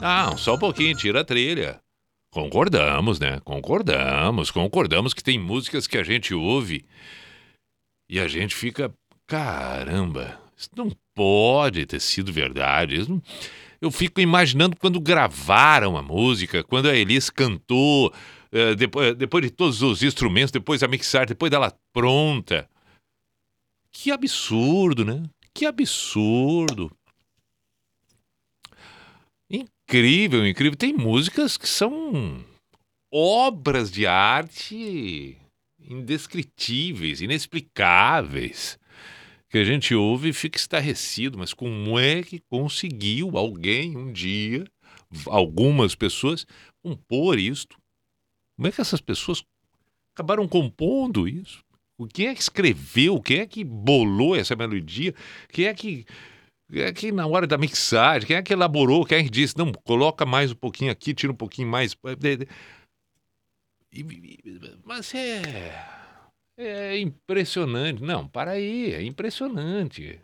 Ah, só um pouquinho, tira a trilha. Concordamos, né? Concordamos, concordamos que tem músicas que a gente ouve e a gente fica, caramba, isso não pode ter sido verdade. Não- Eu fico imaginando quando gravaram a música, quando a Elis cantou, eh, depois, depois de todos os instrumentos, depois a mixar, depois dela pronta. Que absurdo, né? Que absurdo. Incrível, incrível. Tem músicas que são obras de arte indescritíveis, inexplicáveis, que a gente ouve e fica estarrecido. Mas como é que conseguiu alguém um dia, algumas pessoas, compor isto? Como é que essas pessoas acabaram compondo isso? Quem é que escreveu? Quem é que bolou essa melodia? Quem é que quem é que na hora da mixagem, quem é que elaborou, quem é que disse, não, coloca mais um pouquinho aqui, tira um pouquinho mais. Mas é. É impressionante. Não, para aí, é impressionante.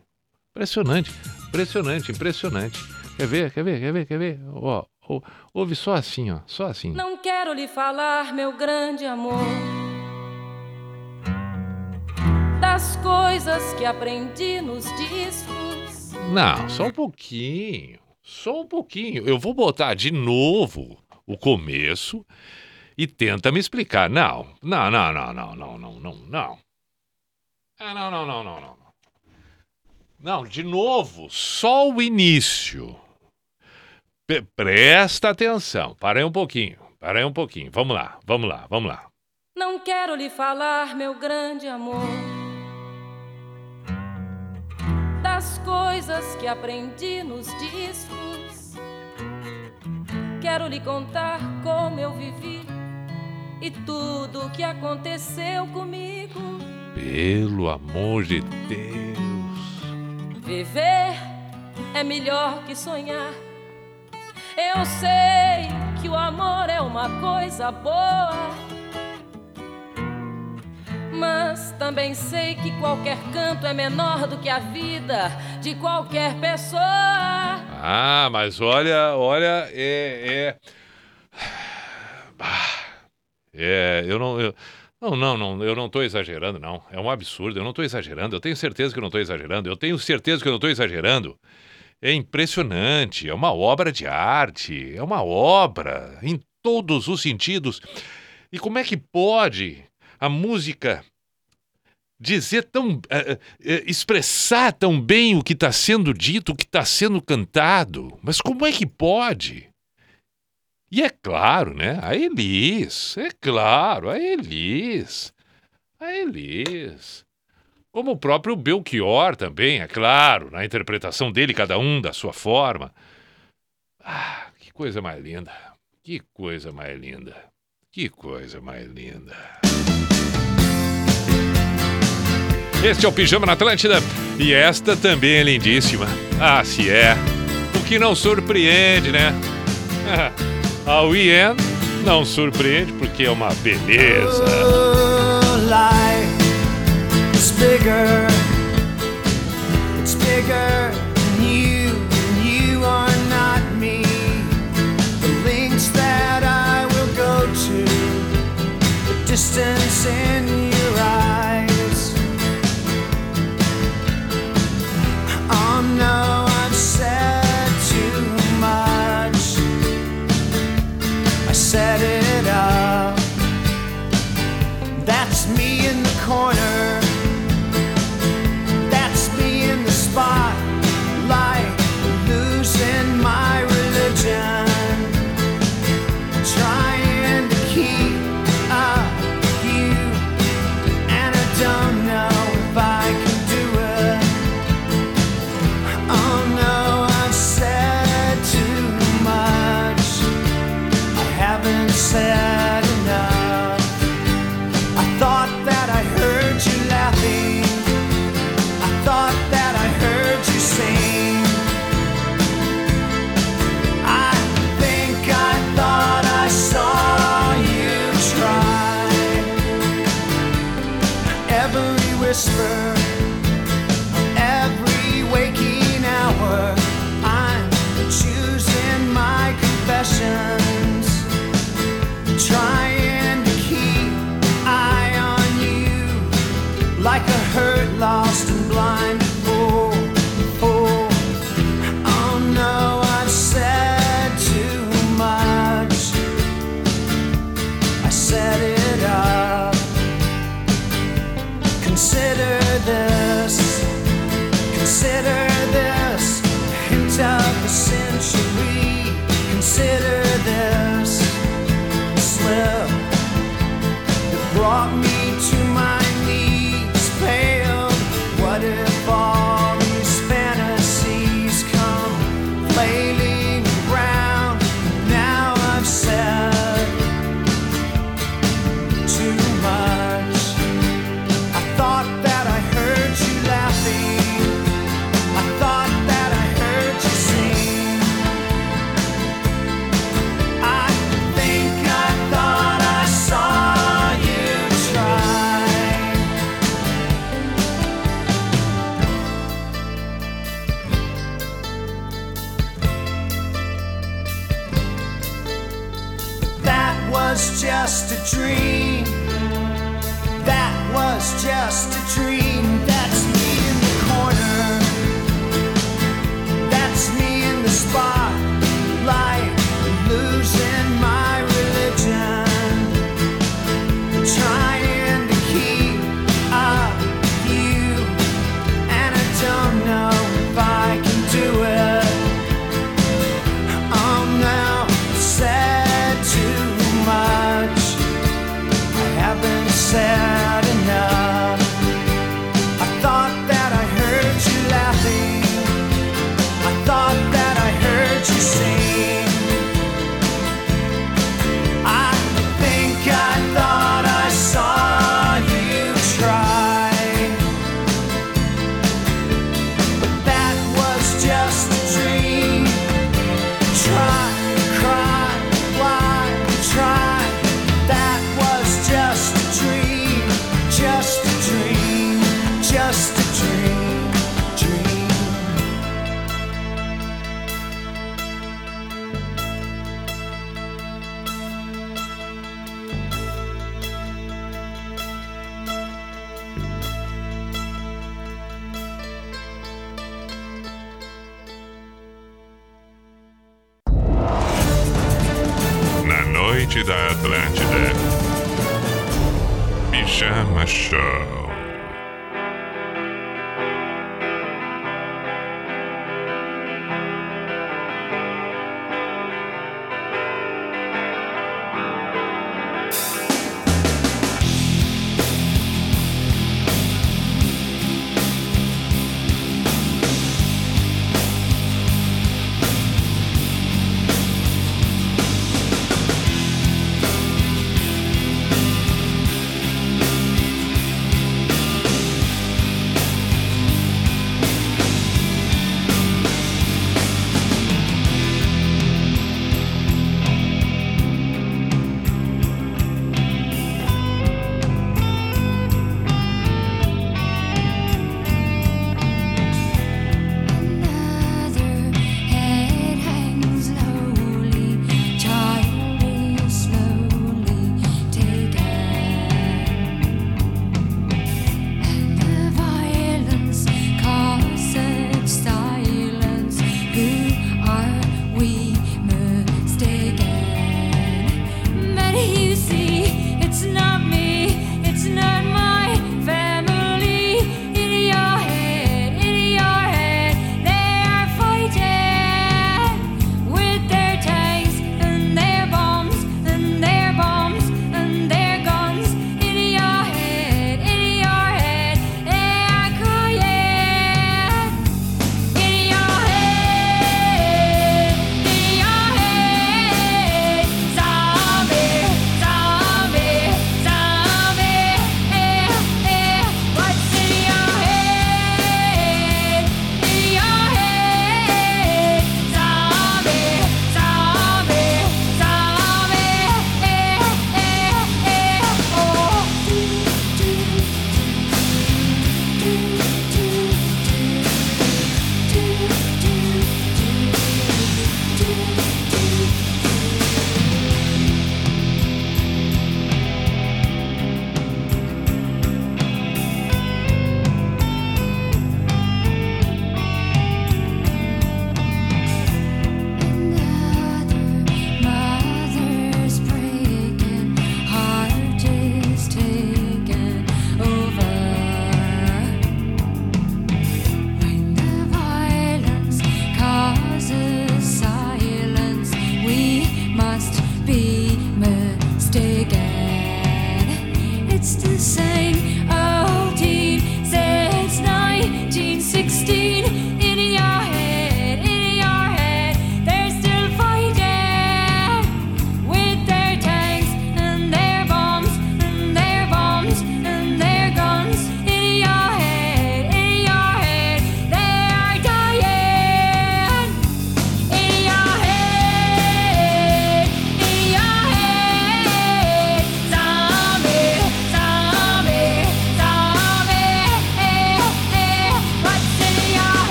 Impressionante, impressionante, impressionante. Quer ver, quer ver, quer ver, quer ver? Ó, ó, ouve só assim, ó, só assim. Não quero lhe falar, meu grande amor, da das coisas que aprendi nos discos. Não, só um pouquinho. Só um pouquinho. Eu vou botar de novo o começo e tenta me explicar. Não, não, não, não, não, não, não, não, não. Ah, não, não, não, não, não. Não, de novo, só o início. Pe- presta atenção. Para aí um pouquinho. Para aí um pouquinho. Vamos lá, vamos lá, vamos lá. Não quero lhe falar, meu grande amor, das coisas que aprendi nos discos. Quero lhe contar como eu vivi e tudo o que aconteceu comigo. Pelo amor de Deus. Viver é melhor que sonhar. Eu sei que o amor é uma coisa boa. Mas também sei que qualquer canto é menor do que a vida de qualquer pessoa. Ah, mas olha, olha, é. É, Ah, é eu não. Eu, não, não, não, eu não estou exagerando, não. É um absurdo, eu não estou exagerando. Eu tenho certeza que eu não estou exagerando. Eu tenho certeza que eu não estou exagerando. É impressionante, é uma obra de arte, é uma obra em todos os sentidos. E como é que pode a música dizer tão. eh, eh, expressar tão bem o que está sendo dito, o que está sendo cantado? Mas como é que pode? E é claro, né? A Elis, é claro, a Elis. A Elis. Como o próprio Belchior também, é claro, na interpretação dele, cada um da sua forma. Ah, que coisa mais linda. Que coisa mais linda. Que coisa mais linda. Este é o Pijama na Atlântida e esta também é lindíssima. Ah, se é. O que não surpreende, né? A Wien não surpreende porque é uma beleza. life is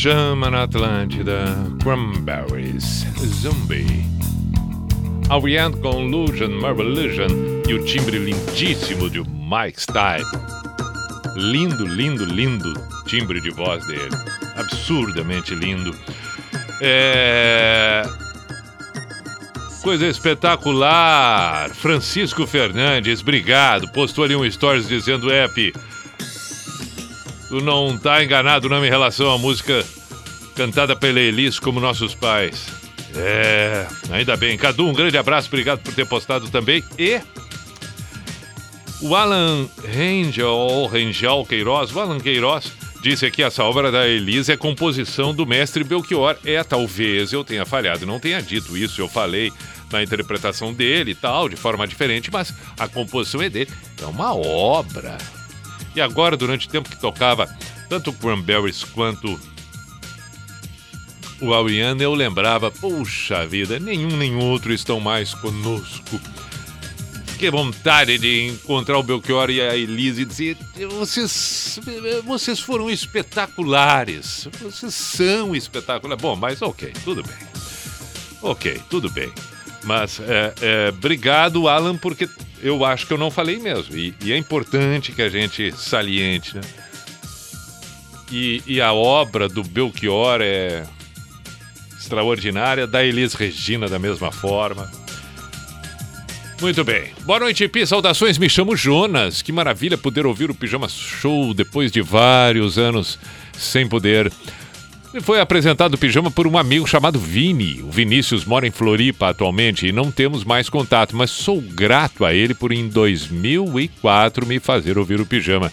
Pijama na Atlântida, Cranberries, Zombie. Ariane com Illusion, Marvel Illusion e o timbre lindíssimo de Mike Stein. Lindo, lindo, lindo timbre de voz dele. Absurdamente lindo. É. Coisa espetacular! Francisco Fernandes, obrigado. Postou ali um stories dizendo: Ep, tu não tá enganado não em relação à música cantada pela Elis como nossos pais. É, ainda bem. Cadu, um grande abraço, obrigado por ter postado também. E o Alan Rangel, Rangel Queiroz, o Alan Queiroz, disse aqui essa obra da Elis é composição do mestre Belchior. É, talvez eu tenha falhado, não tenha dito isso, eu falei na interpretação dele e tal, de forma diferente, mas a composição é dele. É uma obra. E agora, durante o tempo que tocava tanto o Cranberries quanto o Ariana, eu lembrava, puxa vida, nenhum nem outro estão mais conosco. Que vontade de encontrar o Belchior e a Elise e dizer: vocês, vocês foram espetaculares. Vocês são espetaculares. Bom, mas ok, tudo bem. Ok, tudo bem. Mas é, é, obrigado, Alan, porque eu acho que eu não falei mesmo. E, e é importante que a gente saliente, né? E, e a obra do Belchior é extraordinária, da Elis Regina da mesma forma. Muito bem. Boa noite, Pi. Saudações, me chamo Jonas. Que maravilha poder ouvir o Pijama Show depois de vários anos sem poder. Foi apresentado o pijama por um amigo chamado Vini. O Vinícius mora em Floripa atualmente e não temos mais contato, mas sou grato a ele por em 2004 me fazer ouvir o pijama.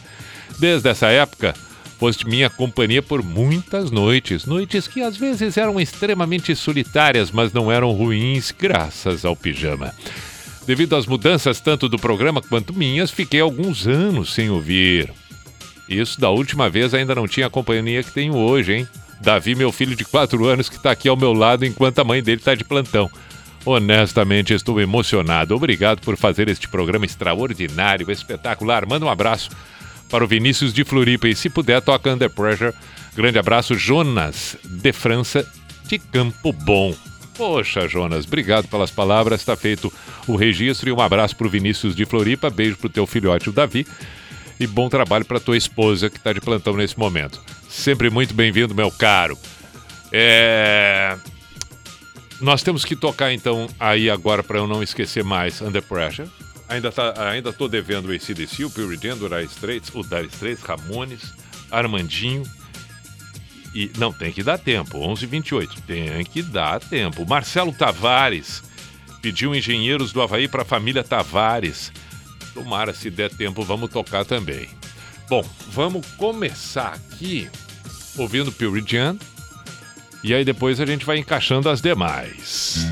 Desde essa época, foste minha companhia por muitas noites, noites que às vezes eram extremamente solitárias, mas não eram ruins, graças ao pijama. Devido às mudanças tanto do programa quanto minhas, fiquei alguns anos sem ouvir. Isso da última vez ainda não tinha a companhia que tenho hoje, hein? Davi, meu filho de 4 anos, que está aqui ao meu lado enquanto a mãe dele está de plantão. Honestamente, estou emocionado. Obrigado por fazer este programa extraordinário, espetacular. Manda um abraço para o Vinícius de Floripa e, se puder, toca Under Pressure. Grande abraço, Jonas de França, de Campo Bom. Poxa, Jonas, obrigado pelas palavras. Está feito o registro e um abraço para o Vinícius de Floripa. Beijo para o teu filhote, o Davi. E bom trabalho para tua esposa que está de plantão nesse momento. Sempre muito bem-vindo, meu caro. É... Nós temos que tocar então aí agora para eu não esquecer mais Under Pressure. Ainda, tá, ainda tô devendo o ACDC, o Pure Jam, o Dire Straits, o Dire Straits, Ramones, Armandinho. E não, tem que dar tempo, 11h28, tem que dar tempo. Marcelo Tavares pediu engenheiros do Havaí para a família Tavares. Tomara, se der tempo, vamos tocar também. Bom, vamos começar aqui ouvindo Pure Jam. E aí depois a gente vai encaixando as demais.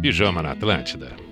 Pijama na Atlântida.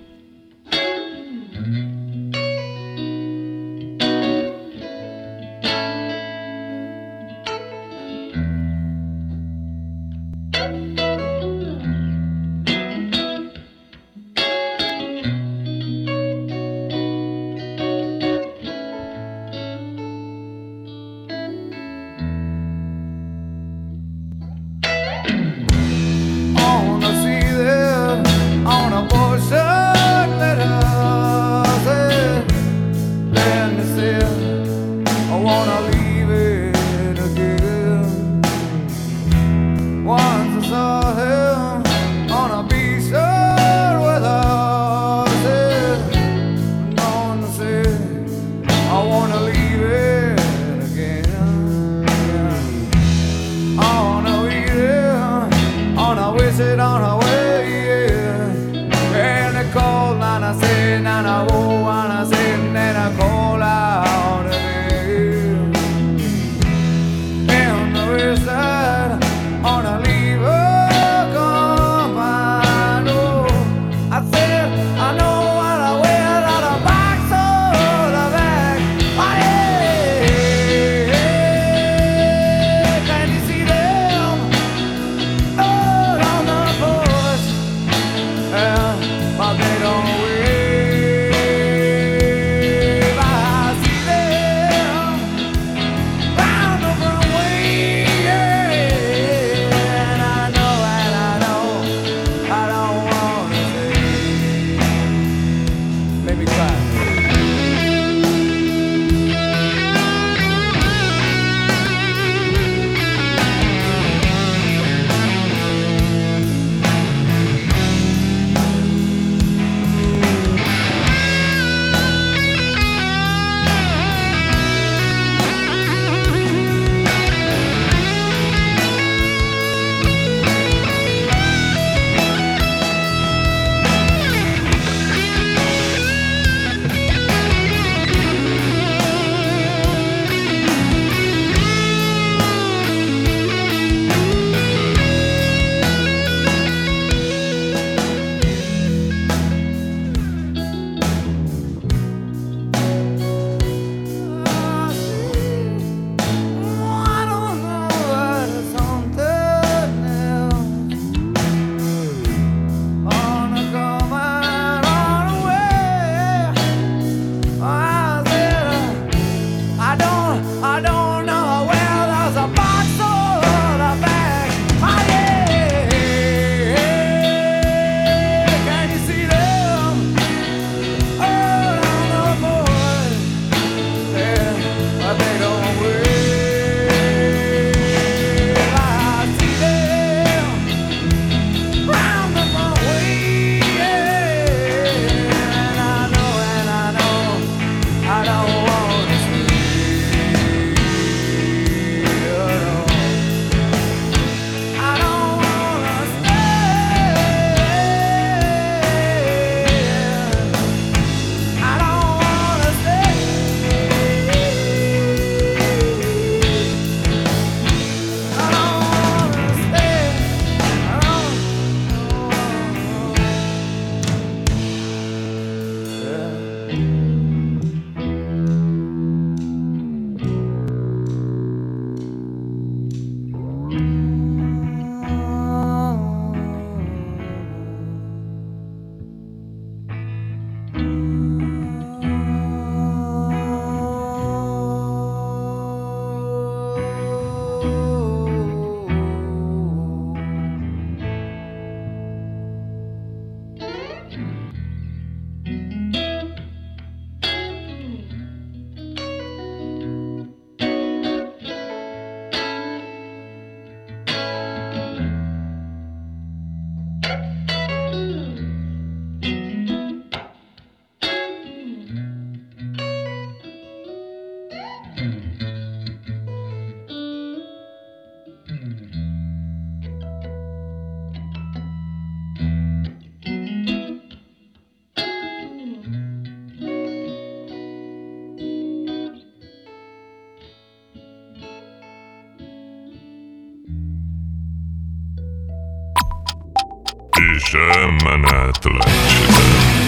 Pijama na Atlântida.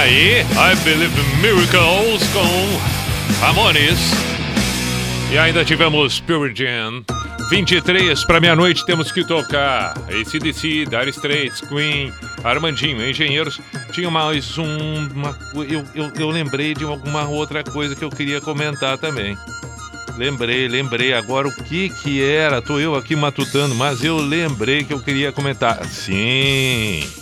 Aí, I Believe in Miracles com Ramones. E ainda tivemos Spirit Jam. 23 para meia-noite temos que tocar ACDC, Dire Straits, Queen, Armandinho, Engenheiros. Tinha mais um. Uma, eu, eu, eu lembrei de alguma outra coisa que eu queria comentar também. Lembrei, lembrei. Agora o que que era? Tô eu aqui matutando, mas eu lembrei que eu queria comentar. Sim.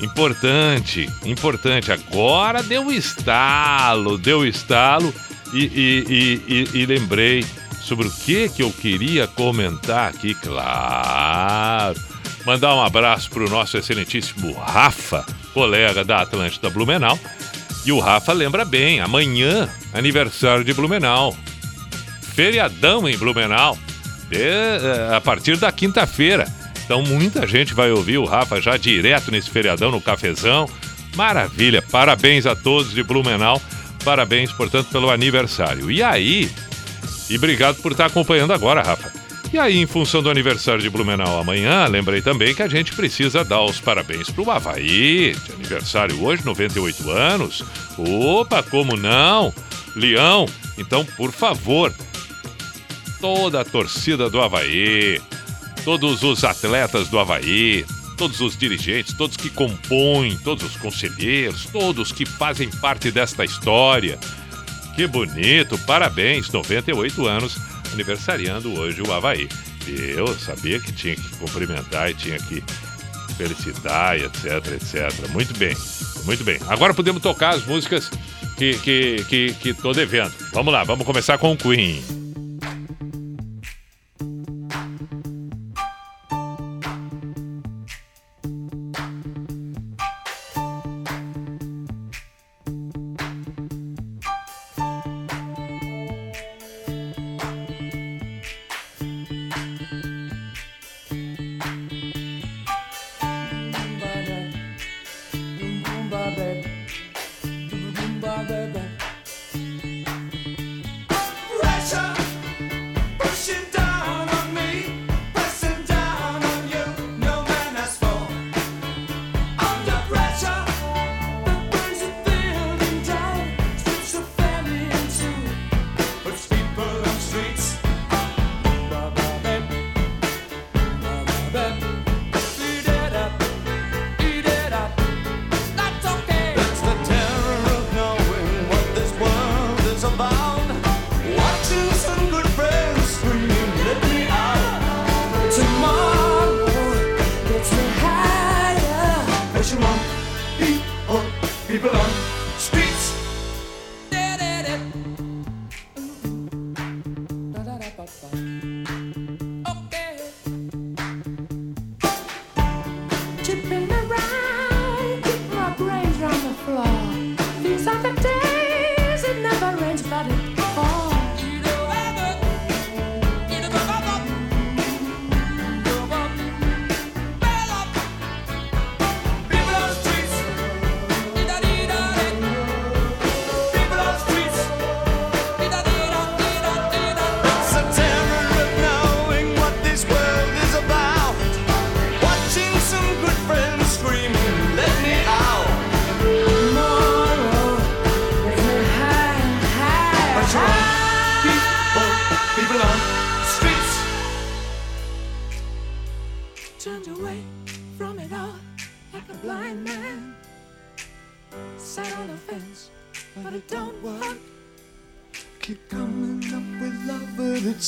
Importante, importante. Agora deu estalo, deu estalo e, e, e, e- lembrei sobre o que que eu queria comentar aqui, claro. Mandar um abraço para o nosso excelentíssimo Rafa, colega da Atlântida Blumenau. E o Rafa lembra bem, amanhã, aniversário de Blumenau. Feriadão em Blumenau. de- eh, a partir da quinta-feira. Então muita gente vai ouvir o Rafa já direto nesse feriadão no cafezão. Maravilha, parabéns a todos de Blumenau. Parabéns, portanto, pelo aniversário. E aí, e obrigado por estar acompanhando agora, Rafa. E aí, em função do aniversário de Blumenau amanhã, lembrei também que a gente precisa dar os parabéns pro Havaí, de aniversário hoje, 98 anos. Opa, como não? Leão, então, por favor, toda a torcida do Havaí, todos os atletas do Havaí, todos os dirigentes, todos que compõem, todos os conselheiros, todos que fazem parte desta história. Que bonito, parabéns, 98 anos, aniversariando hoje o Havaí. Eu sabia que tinha que cumprimentar e tinha que felicitar e etc, etc. Muito bem, muito bem. Agora podemos tocar as músicas que, que, que, que tô devendo. Vamos lá, vamos começar com o Queen.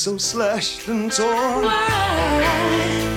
so slashed and torn. Why?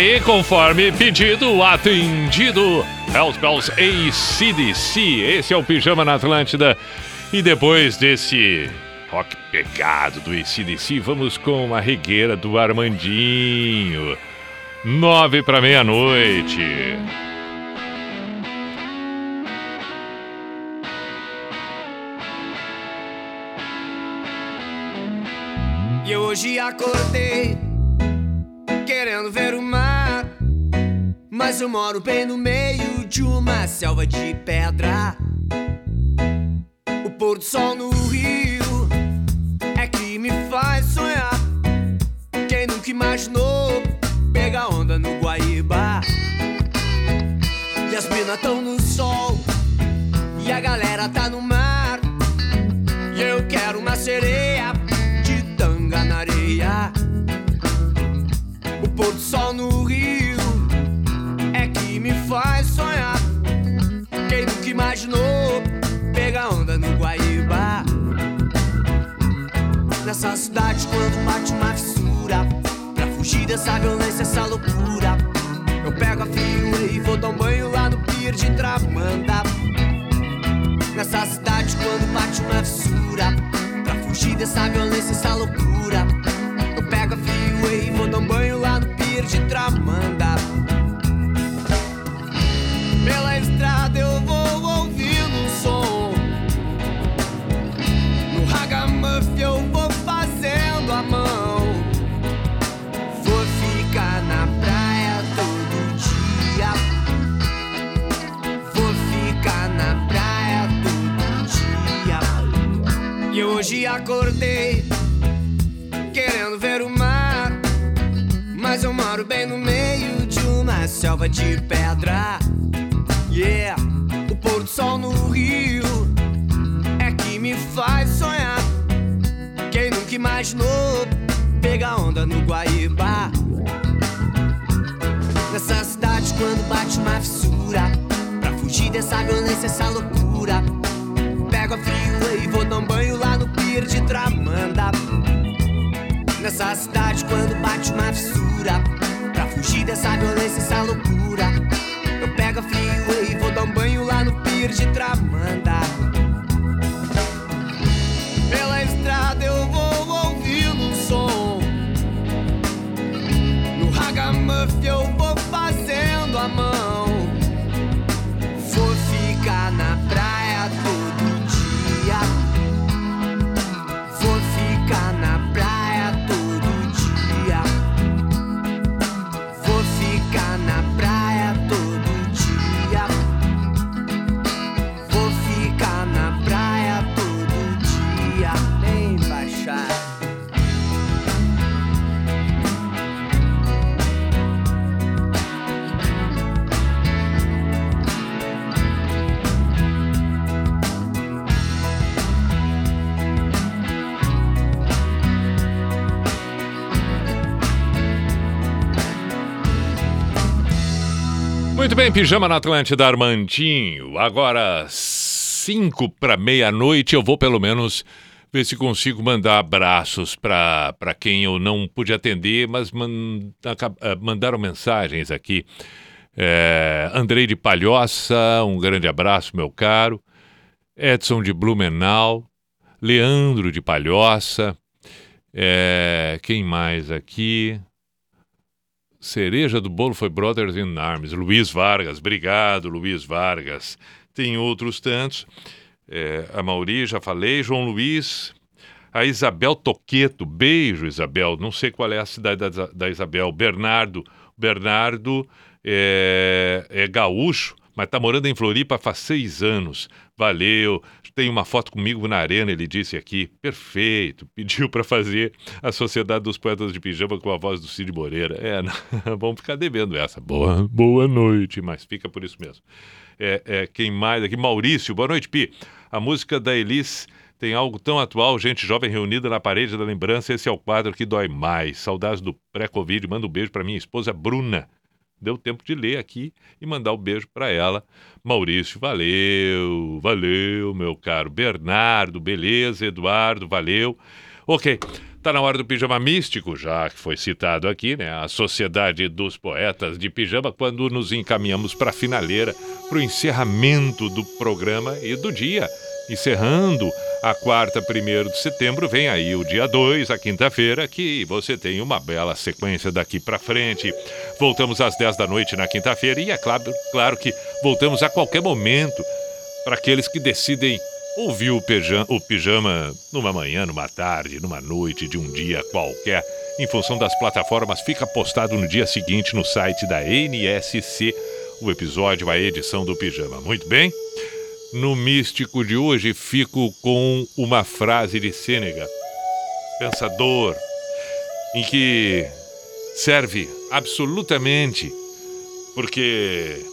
Aí, conforme pedido, atendido. Hells Bells ACDC. Esse é o Pijama na Atlântida. E depois desse rock pegado do ACDC, vamos com a regueira do Armandinho. Nove para meia-noite. E hoje acordei querendo ver o mar. Mas eu moro bem no meio de uma selva de pedra. O pôr do sol no rio é que me faz sonhar. Quem nunca imaginou pegar onda no Guaíba? E as minas tão no sol e a galera tá no mar. Pôr do sol no rio é que me faz sonhar. Quem nunca imaginou pegar onda no Guaíba? Nessa cidade, quando bate uma fissura, pra fugir dessa violência, essa loucura, eu pego a fio e vou dar um banho lá no pier de Tramanda. Nessa cidade, quando bate uma fissura, pra fugir dessa violência, essa loucura, de Tramanda. Pela estrada eu vou ouvindo um som. No ragamuff eu vou fazendo a mão. Vou ficar na praia todo dia. Vou ficar na praia todo dia. E hoje acordei querendo ver o bem no meio de uma selva de pedra. Yeah, o pôr do sol no rio é que me faz sonhar. Quem nunca imaginou pegar onda no Guaíba? Nessa cidade, quando bate uma fissura, pra fugir dessa violência, essa loucura, pego a frio e vou dar um banho lá no pier de Tramanda. Nessa cidade, quando bate uma fissura, fugir dessa violência, essa loucura, eu pego a frio e vou dar um banho lá no pier de Tramanda. Pela estrada eu vou ouvindo um som. No ragamuff eu vou fazendo a mão. Bem, Pijama na Atlântida, Armandinho. Agora, cinco para meia-noite, eu vou pelo menos ver se consigo mandar abraços para quem eu não pude atender, mas man, eh, mandaram mensagens aqui. É, Andrei de Palhoça, um grande abraço, meu caro. Edson de Blumenau, Leandro de Palhoça, é, quem mais aqui? Cereja do bolo foi Brothers in Arms. Luiz Vargas, obrigado, Luiz Vargas. Tem outros tantos. É, a Mauri, já falei. João Luiz. A Isabel Toqueto, beijo, Isabel. Não sei qual é a cidade da, da Isabel. Bernardo. Bernardo é, é gaúcho, mas tá morando em Floripa faz seis anos. Valeu. Tem uma foto comigo na arena, ele disse aqui. Perfeito. Pediu para fazer a Sociedade dos Poetas de Pijama com a voz do Cid Moreira. É, vamos ficar devendo essa. Boa, boa noite, mas fica por isso mesmo. É, é, quem mais aqui? Maurício. Boa noite, Pi. A música da Elis tem algo tão atual, gente jovem reunida na parede da lembrança. Esse é o quadro que dói mais. Saudades do pré-Covid. Manda um beijo para minha esposa Bruna. Deu tempo de ler aqui e mandar o um beijo para ela. Maurício, valeu, valeu, meu caro. Bernardo, beleza. Eduardo, valeu. Ok, tá na hora do pijama místico, já que foi citado aqui, né? A Sociedade dos Poetas de Pijama, quando nos encaminhamos para a finaleira, para o encerramento do programa e do dia. Encerrando a quarta, primeiro de setembro, vem aí o dia 2, a quinta-feira, que você tem uma bela sequência daqui para frente. Voltamos às 10 da noite na quinta-feira e é claro, claro que voltamos a qualquer momento para aqueles que decidem ouvir o pijama, o pijama numa manhã, numa tarde, numa noite, de um dia qualquer. Em função das plataformas, fica postado no dia seguinte no site da NSC o episódio, a edição do pijama. Muito bem? No místico de hoje, fico com uma frase de Sênega, pensador, em que serve absolutamente, porque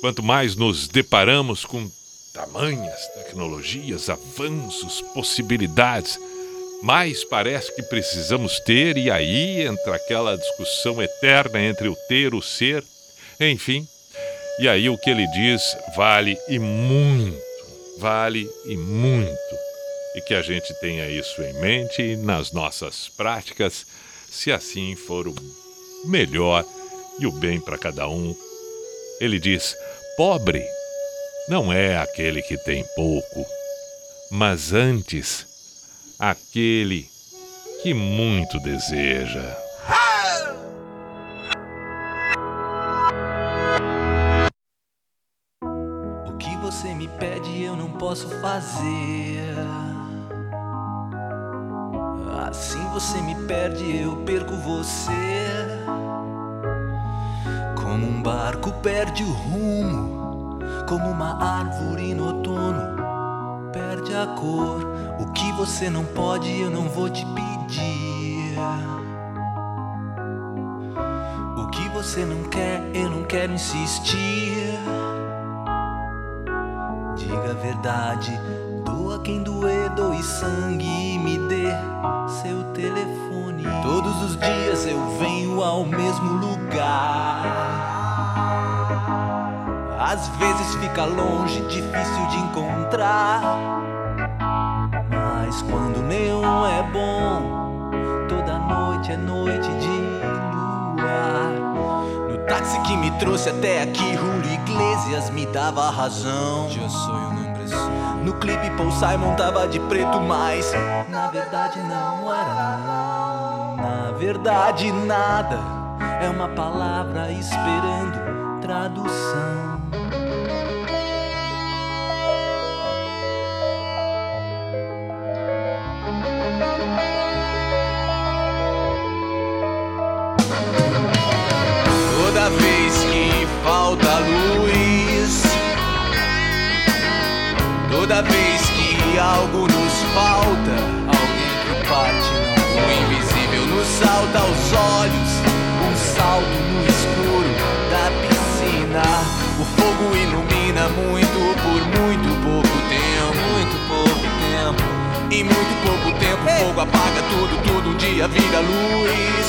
quanto mais nos deparamos com tamanhas tecnologias, avanços, possibilidades, mais parece que precisamos ter, e aí entra aquela discussão eterna entre o ter, o ser, enfim. E aí o que ele diz vale e muito, vale e muito. E que a gente tenha isso em mente nas nossas práticas, se assim for o melhor e o bem para cada um. Ele diz: pobre não é aquele que tem pouco, mas antes aquele que muito deseja. Posso fazer. Assim você me perde, eu perco você. Como um barco perde o rumo, como uma árvore no outono perde a cor. O que você não pode, eu não vou te pedir. O que você não quer, eu não quero insistir. Diga a verdade, doa quem doer, doe sangue e me dê seu telefone. Todos os dias eu venho ao mesmo lugar. Às vezes fica longe, difícil de encontrar. Mas quando neon é bom, toda noite é noite de luar. Táxi que me trouxe até aqui, Julio Iglesias me dava razão. Eu sou um homem No clipe Paul Simon tava de preto, mas na verdade não era. Na verdade nada é uma palavra esperando tradução. Toda vez que algo nos falta, alguém que parte o invisível nos salta aos olhos, um salto no escuro da piscina. O fogo ilumina muito por muito pouco tempo, muito pouco tempo. Em muito pouco tempo, o fogo apaga tudo, tudo um dia vira luz.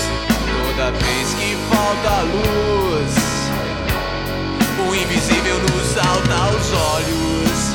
Toda vez que falta luz, o invisível nos salta aos olhos.